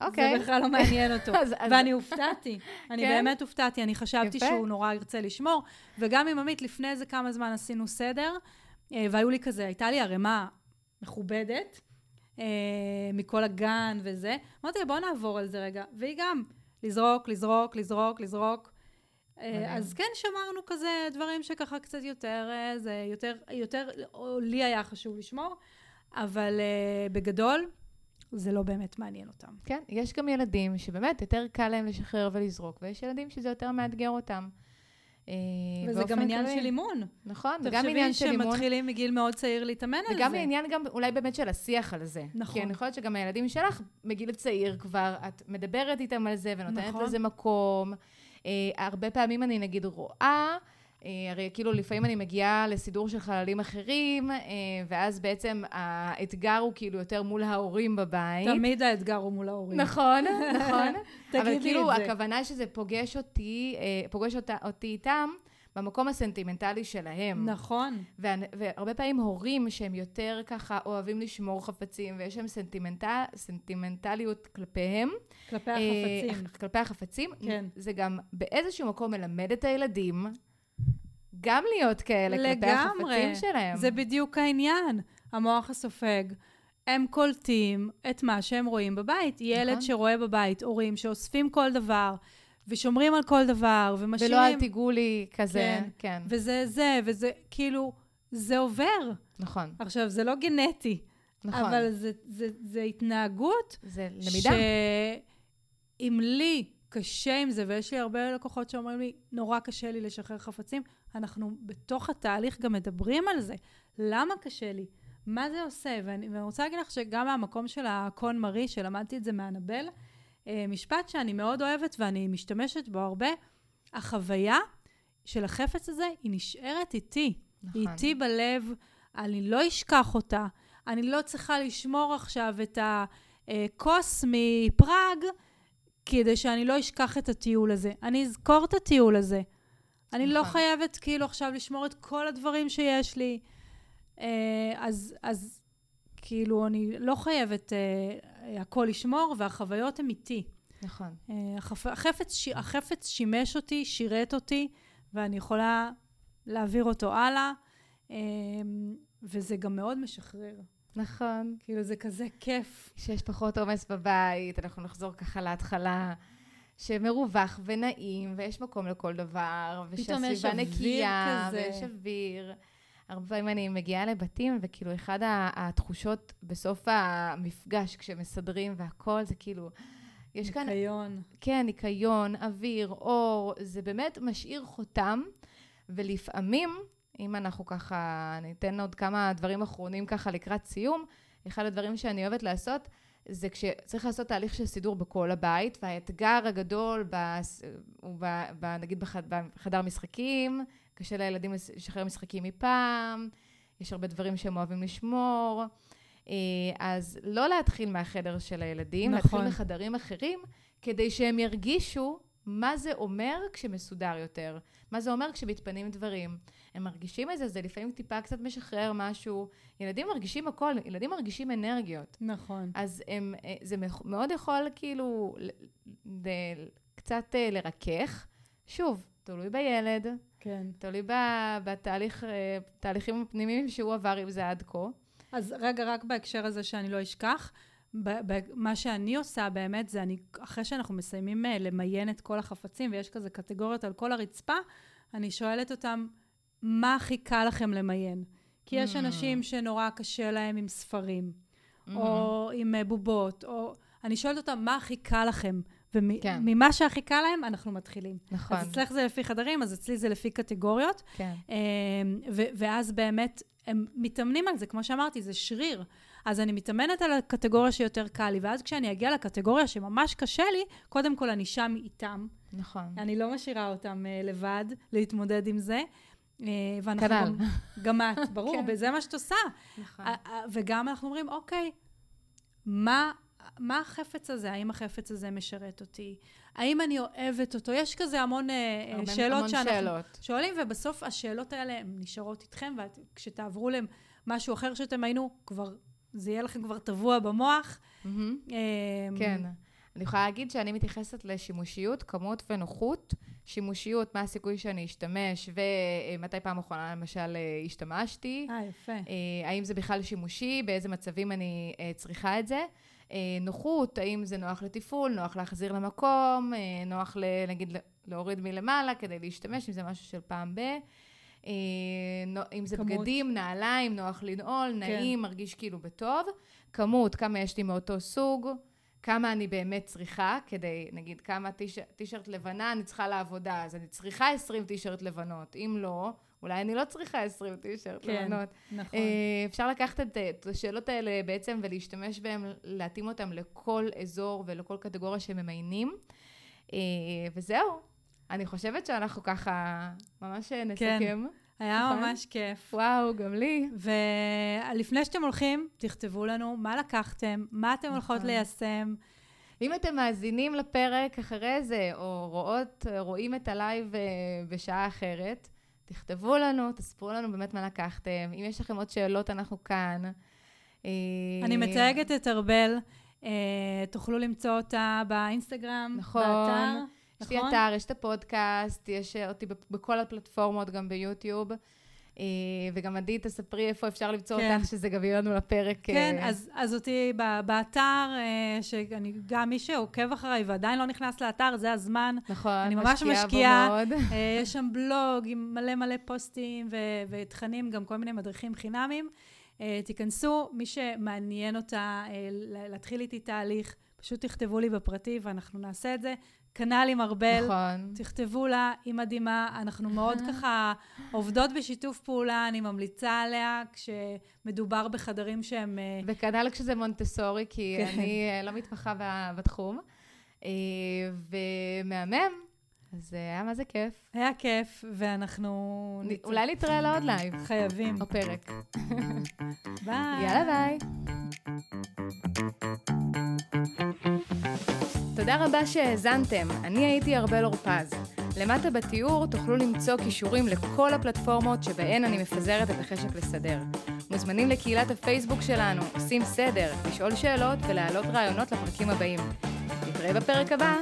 [SPEAKER 1] אוקיי.
[SPEAKER 2] זה בכלל לא מעניין אותו.
[SPEAKER 1] אז- אז-
[SPEAKER 2] ואני הופתעתי. אני
[SPEAKER 1] כן?
[SPEAKER 2] באמת הופתעתי, אני חשבתי
[SPEAKER 1] יפה.
[SPEAKER 2] שהוא נורא ירצה לשמור. וגם עם עמית, לפני איזה כמה זמן עשינו סדר, אה, והיו לי כזה, הייתה לי ערימה מכובדת אה, מכל הגן וזה. אמרתי לה, בוא נעבור על זה רגע. והיא גם, לזרוק, לזרוק, לזרוק, לזרוק. אה. אז כן שמרנו כזה דברים שככה קצת יותר, זה יותר, יותר, לי היה חשוב לשמור, אבל בגדול, זה לא באמת מעניין אותם.
[SPEAKER 1] כן, יש גם ילדים שבאמת יותר קל להם לשחרר ולזרוק, ויש ילדים שזה יותר מאתגר אותם. אה,
[SPEAKER 2] וזה גם עניין
[SPEAKER 1] כללי.
[SPEAKER 2] של אימון.
[SPEAKER 1] נכון, זה גם עניין של אימון.
[SPEAKER 2] תחשבי שמתחילים מגיל מאוד צעיר להתאמן על זה.
[SPEAKER 1] וגם עניין גם אולי באמת של השיח על זה.
[SPEAKER 2] נכון.
[SPEAKER 1] כי אני חושבת שגם הילדים שלך, בגיל צעיר כבר, את מדברת איתם על זה ונותנת
[SPEAKER 2] נכון.
[SPEAKER 1] לזה מקום. אה, הרבה פעמים אני נגיד רואה אה, הרי כאילו לפעמים אני מגיעה לסידור של חללים אחרים, אה, ואז בעצם האתגר הוא כאילו יותר מול ההורים בבית.
[SPEAKER 2] תמיד האתגר הוא מול ההורים.
[SPEAKER 1] נכון, נכון.
[SPEAKER 2] תגידי
[SPEAKER 1] אבל כאילו
[SPEAKER 2] את זה.
[SPEAKER 1] הכוונה שזה פוגש אותי, אה, פוגש אותה, אותי איתם במקום הסנטימנטלי שלהם.
[SPEAKER 2] נכון.
[SPEAKER 1] ואנ- והרבה פעמים הורים שהם יותר ככה אוהבים לשמור חפצים, ויש להם סנטימנטל, סנטימנטליות כלפיהם.
[SPEAKER 2] כלפי
[SPEAKER 1] אה,
[SPEAKER 2] החפצים.
[SPEAKER 1] כלפי החפצים.
[SPEAKER 2] כן.
[SPEAKER 1] זה גם באיזשהו מקום מלמד את הילדים גם להיות כאלה כלפי
[SPEAKER 2] לגמרי.
[SPEAKER 1] החפצים שלהם.
[SPEAKER 2] זה בדיוק העניין. המוח הסופג. הם קולטים את מה שהם רואים בבית. ילד
[SPEAKER 1] נכון.
[SPEAKER 2] שרואה בבית הורים שאוספים כל דבר, ושומרים על כל דבר, ומשאירים...
[SPEAKER 1] ולא אל תיגעו לי כזה.
[SPEAKER 2] כן.
[SPEAKER 1] כן.
[SPEAKER 2] וזה זה, וזה כאילו, זה עובר.
[SPEAKER 1] נכון,
[SPEAKER 2] עכשיו, זה לא גנטי,
[SPEAKER 1] נכון.
[SPEAKER 2] אבל זה, זה, זה התנהגות
[SPEAKER 1] זה למידה.
[SPEAKER 2] שאם לי קשה עם זה, ויש לי הרבה לקוחות שאומרים לי, נורא קשה לי לשחרר חפצים, אנחנו בתוך התהליך גם מדברים על זה. למה קשה לי? מה זה עושה? ואני, ואני רוצה להגיד לך שגם מהמקום של הקון מרי, שלמדתי את זה מאנבל, אה, משפט שאני מאוד אוהבת ואני משתמשת בו הרבה, החוויה של החפץ הזה, היא נשארת איתי.
[SPEAKER 1] נכון.
[SPEAKER 2] היא איתי בלב, אני לא אשכח אותה. אני לא צריכה לשמור עכשיו את הכוס מפראג כדי שאני לא אשכח את הטיול הזה. אני אזכור את הטיול הזה. אני לא
[SPEAKER 1] נכון.
[SPEAKER 2] חייבת כאילו עכשיו לשמור את כל הדברים שיש לי. אה, אז, אז כאילו, אני לא חייבת אה, הכל לשמור, והחוויות הן איתי.
[SPEAKER 1] נכון.
[SPEAKER 2] אה, החפ... החפץ, ש... החפץ שימש אותי, שירת אותי, ואני יכולה להעביר אותו הלאה, אה, וזה גם מאוד משחרר.
[SPEAKER 1] נכון.
[SPEAKER 2] כאילו, זה כזה כיף.
[SPEAKER 1] כשיש פחות עומס בבית, אנחנו נחזור ככה להתחלה, שמרווח ונעים, ויש מקום לכל דבר, ושהסביבה נקייה,
[SPEAKER 2] כזה.
[SPEAKER 1] ויש אוויר. הרבה פעמים אני מגיעה לבתים, וכאילו, אחד התחושות בסוף המפגש, כשמסדרים והכל, זה כאילו, יש כאן
[SPEAKER 2] ניקיון.
[SPEAKER 1] כן, ניקיון, אוויר, אור, זה באמת משאיר חותם, ולפעמים, אם אנחנו ככה, ניתן עוד כמה דברים אחרונים ככה לקראת סיום, אחד הדברים שאני אוהבת לעשות, זה כשצריך לעשות תהליך של סידור בכל הבית, והאתגר הגדול בס... הוא ב... ב... נגיד בח... בחדר משחקים, קשה לילדים לשחרר משחקים מפעם, יש הרבה דברים שהם אוהבים לשמור. אה, אז לא להתחיל מהחדר של הילדים,
[SPEAKER 2] נכון.
[SPEAKER 1] להתחיל מחדרים אחרים, כדי שהם ירגישו מה זה אומר כשמסודר יותר. מה זה אומר כשמתפנים דברים. הם מרגישים את זה, זה לפעמים טיפה קצת משחרר משהו. ילדים מרגישים הכל, ילדים מרגישים אנרגיות.
[SPEAKER 2] נכון.
[SPEAKER 1] אז הם, אה, זה מאוד יכול כאילו ל- קצת אה, לרכך. שוב, תלוי בילד,
[SPEAKER 2] כן.
[SPEAKER 1] תלוי ב- בתהליך, אה, הפנימיים שהוא עבר עם זה עד כה.
[SPEAKER 2] אז רגע, רק בהקשר הזה שאני לא אשכח, מה שאני עושה באמת זה אני, אחרי שאנחנו מסיימים אה, למיין את כל החפצים ויש כזה קטגוריות על כל הרצפה, אני שואלת אותם, מה הכי קל לכם למיין? כי יש
[SPEAKER 1] Mm.
[SPEAKER 2] אנשים שנורא קשה להם עם ספרים,
[SPEAKER 1] Mm-hmm.
[SPEAKER 2] או עם אה, בובות, או... אני שואלת אותם, מה הכי קל לכם? וממה
[SPEAKER 1] כן.
[SPEAKER 2] שהכי קל להם, אנחנו מתחילים.
[SPEAKER 1] נכון,
[SPEAKER 2] אז אצלך זה לפי חדרים, אז אצלי זה לפי קטגוריות.
[SPEAKER 1] כן.
[SPEAKER 2] ו- ואז באמת הם מתאמנים על זה, כמו שאמרתי, זה שריר. אז אני מתאמנת על הקטגוריה שיותר קל לי, ואז כשאני אגיע לקטגוריה שממש קשה לי, קודם כל אני שם איתם.
[SPEAKER 1] נכון.
[SPEAKER 2] אני לא משאירה אותם uh, לבד להתמודד עם זה. Uh, ואנחנו
[SPEAKER 1] כנ"ל.
[SPEAKER 2] גם, גם את, ברור,
[SPEAKER 1] כן.
[SPEAKER 2] וזה מה שאת עושה.
[SPEAKER 1] נכון.
[SPEAKER 2] וגם אנחנו אומרים, אוקיי, מה, מה החפץ הזה? האם החפץ הזה משרת אותי? האם אני אוהבת אותו? יש כזה המון אה,
[SPEAKER 1] הרבה-
[SPEAKER 2] שאלות
[SPEAKER 1] המון
[SPEAKER 2] שאנחנו
[SPEAKER 1] שאלות.
[SPEAKER 2] שואלים, ובסוף השאלות האלה הן נשארות איתכם, וכשתעברו למשהו אחר שאתם היינו, כבר, זה יהיה לכם כבר טבוע במוח. אמ,
[SPEAKER 1] כן. אני יכולה להגיד שאני מתייחסת לשימושיות, כמות ונוחות. שימושיות, מה הסיכוי שאני אשתמש, ומתי פעם אחרונה למשל אה, השתמשתי.
[SPEAKER 2] אה, יפה.
[SPEAKER 1] אה, האם זה בכלל שימושי, באיזה מצבים אני אה, צריכה את זה. נוחות, האם זה נוח לתפעול, נוח להחזיר למקום, נוח ל, נגיד להוריד מלמעלה כדי להשתמש, אם זה משהו של פעם ב... אה, אם זה
[SPEAKER 2] כמות.
[SPEAKER 1] בגדים, נעליים, נוח לנעול, נעים, מרגיש כאילו בטוב. כמות, כמה יש לי מאותו סוג, כמה אני באמת צריכה, כדי, נגיד, כמה טיש- טישרט לבנה אני צריכה לעבודה, אז אני צריכה 20 טישרט לבנות. אם לא, אולי אני לא צריכה 20 טישרט
[SPEAKER 2] כן,
[SPEAKER 1] לבנות.
[SPEAKER 2] נכון.
[SPEAKER 1] אה, אפשר לקחת את, את השאלות האלה בעצם ולהשתמש בהן, להתאים אותן לכל אזור ולכל קטגוריה שממיינים. אה, וזהו. אני חושבת שאנחנו ככה ממש נסכם.
[SPEAKER 2] כן. היה
[SPEAKER 1] נכון?
[SPEAKER 2] ממש כיף.
[SPEAKER 1] וואו, גם לי.
[SPEAKER 2] ולפני שאתם הולכים, תכתבו לנו מה לקחתם, מה אתם הולכות
[SPEAKER 1] נכון.
[SPEAKER 2] ליישם.
[SPEAKER 1] אם אתם מאזינים לפרק אחרי זה, או רואות, רואים את ה live אה, בשעה אחרת, תכתבו לנו, תספרו לנו באמת מה לקחתם. אם יש לכם עוד שאלות, אנחנו כאן. אה,
[SPEAKER 2] אני מתייגת את ארבל, אה, תוכלו למצוא אותה באינסטגרם,
[SPEAKER 1] נכון.
[SPEAKER 2] באתר.
[SPEAKER 1] יש לי
[SPEAKER 2] נכון?
[SPEAKER 1] אתר, יש את הפודקאסט, יש אה, אותי בכל הפלטפורמות, גם ביוטיוב. אה, וגם עדי, תספרי איפה אפשר למצוא
[SPEAKER 2] כן.
[SPEAKER 1] אותך, שזה גם יהיה לנו לפרק.
[SPEAKER 2] כן,
[SPEAKER 1] אה,
[SPEAKER 2] אז, אז אותי באתר, אה, שאני, גם מי שעוקב אחריי ועדיין לא נכנס לאתר, זה הזמן.
[SPEAKER 1] נכון,
[SPEAKER 2] אני ממש
[SPEAKER 1] משקיעה. בו מאוד.
[SPEAKER 2] אה, יש שם בלוג עם מלא מלא פוסטים ו- ותכנים, גם כל מיני מדריכים חינמים. אה, תיכנסו, מי שמעניין אותה אה, להתחיל איתי תהליך, פשוט תכתבו לי בפרטי ואנחנו נעשה את זה. כנ"ל עם ארבל.
[SPEAKER 1] נכון.
[SPEAKER 2] תכתבו לה, היא מדהימה, אנחנו מאוד ככה עובדות בשיתוף פעולה, אני ממליצה עליה כשמדובר בחדרים שהם... אה,
[SPEAKER 1] וכנ"ל כשזה מונטסורי, כי
[SPEAKER 2] כן.
[SPEAKER 1] אני אה, לא מתמחה בתחום. אה, ומהמם, אז היה מה זה כיף.
[SPEAKER 2] היה כיף, ואנחנו...
[SPEAKER 1] נ- אולי נתראה לעוד לייב,
[SPEAKER 2] חייבים.
[SPEAKER 1] או פרק.
[SPEAKER 2] ביי.
[SPEAKER 1] יאללה ביי. תודה רבה שהאזנתם, אני הייתי ארבל אורפז. למטה בתיאור תוכלו למצוא קישורים לכל הפלטפורמות שבהן אני מפזרת את החשק לסדר. מוזמנים לקהילת הפייסבוק שלנו, עושים סדר, לשאול שאלות ולהעלות רעיונות לפרקים הבאים. נתראה בפרק הבא.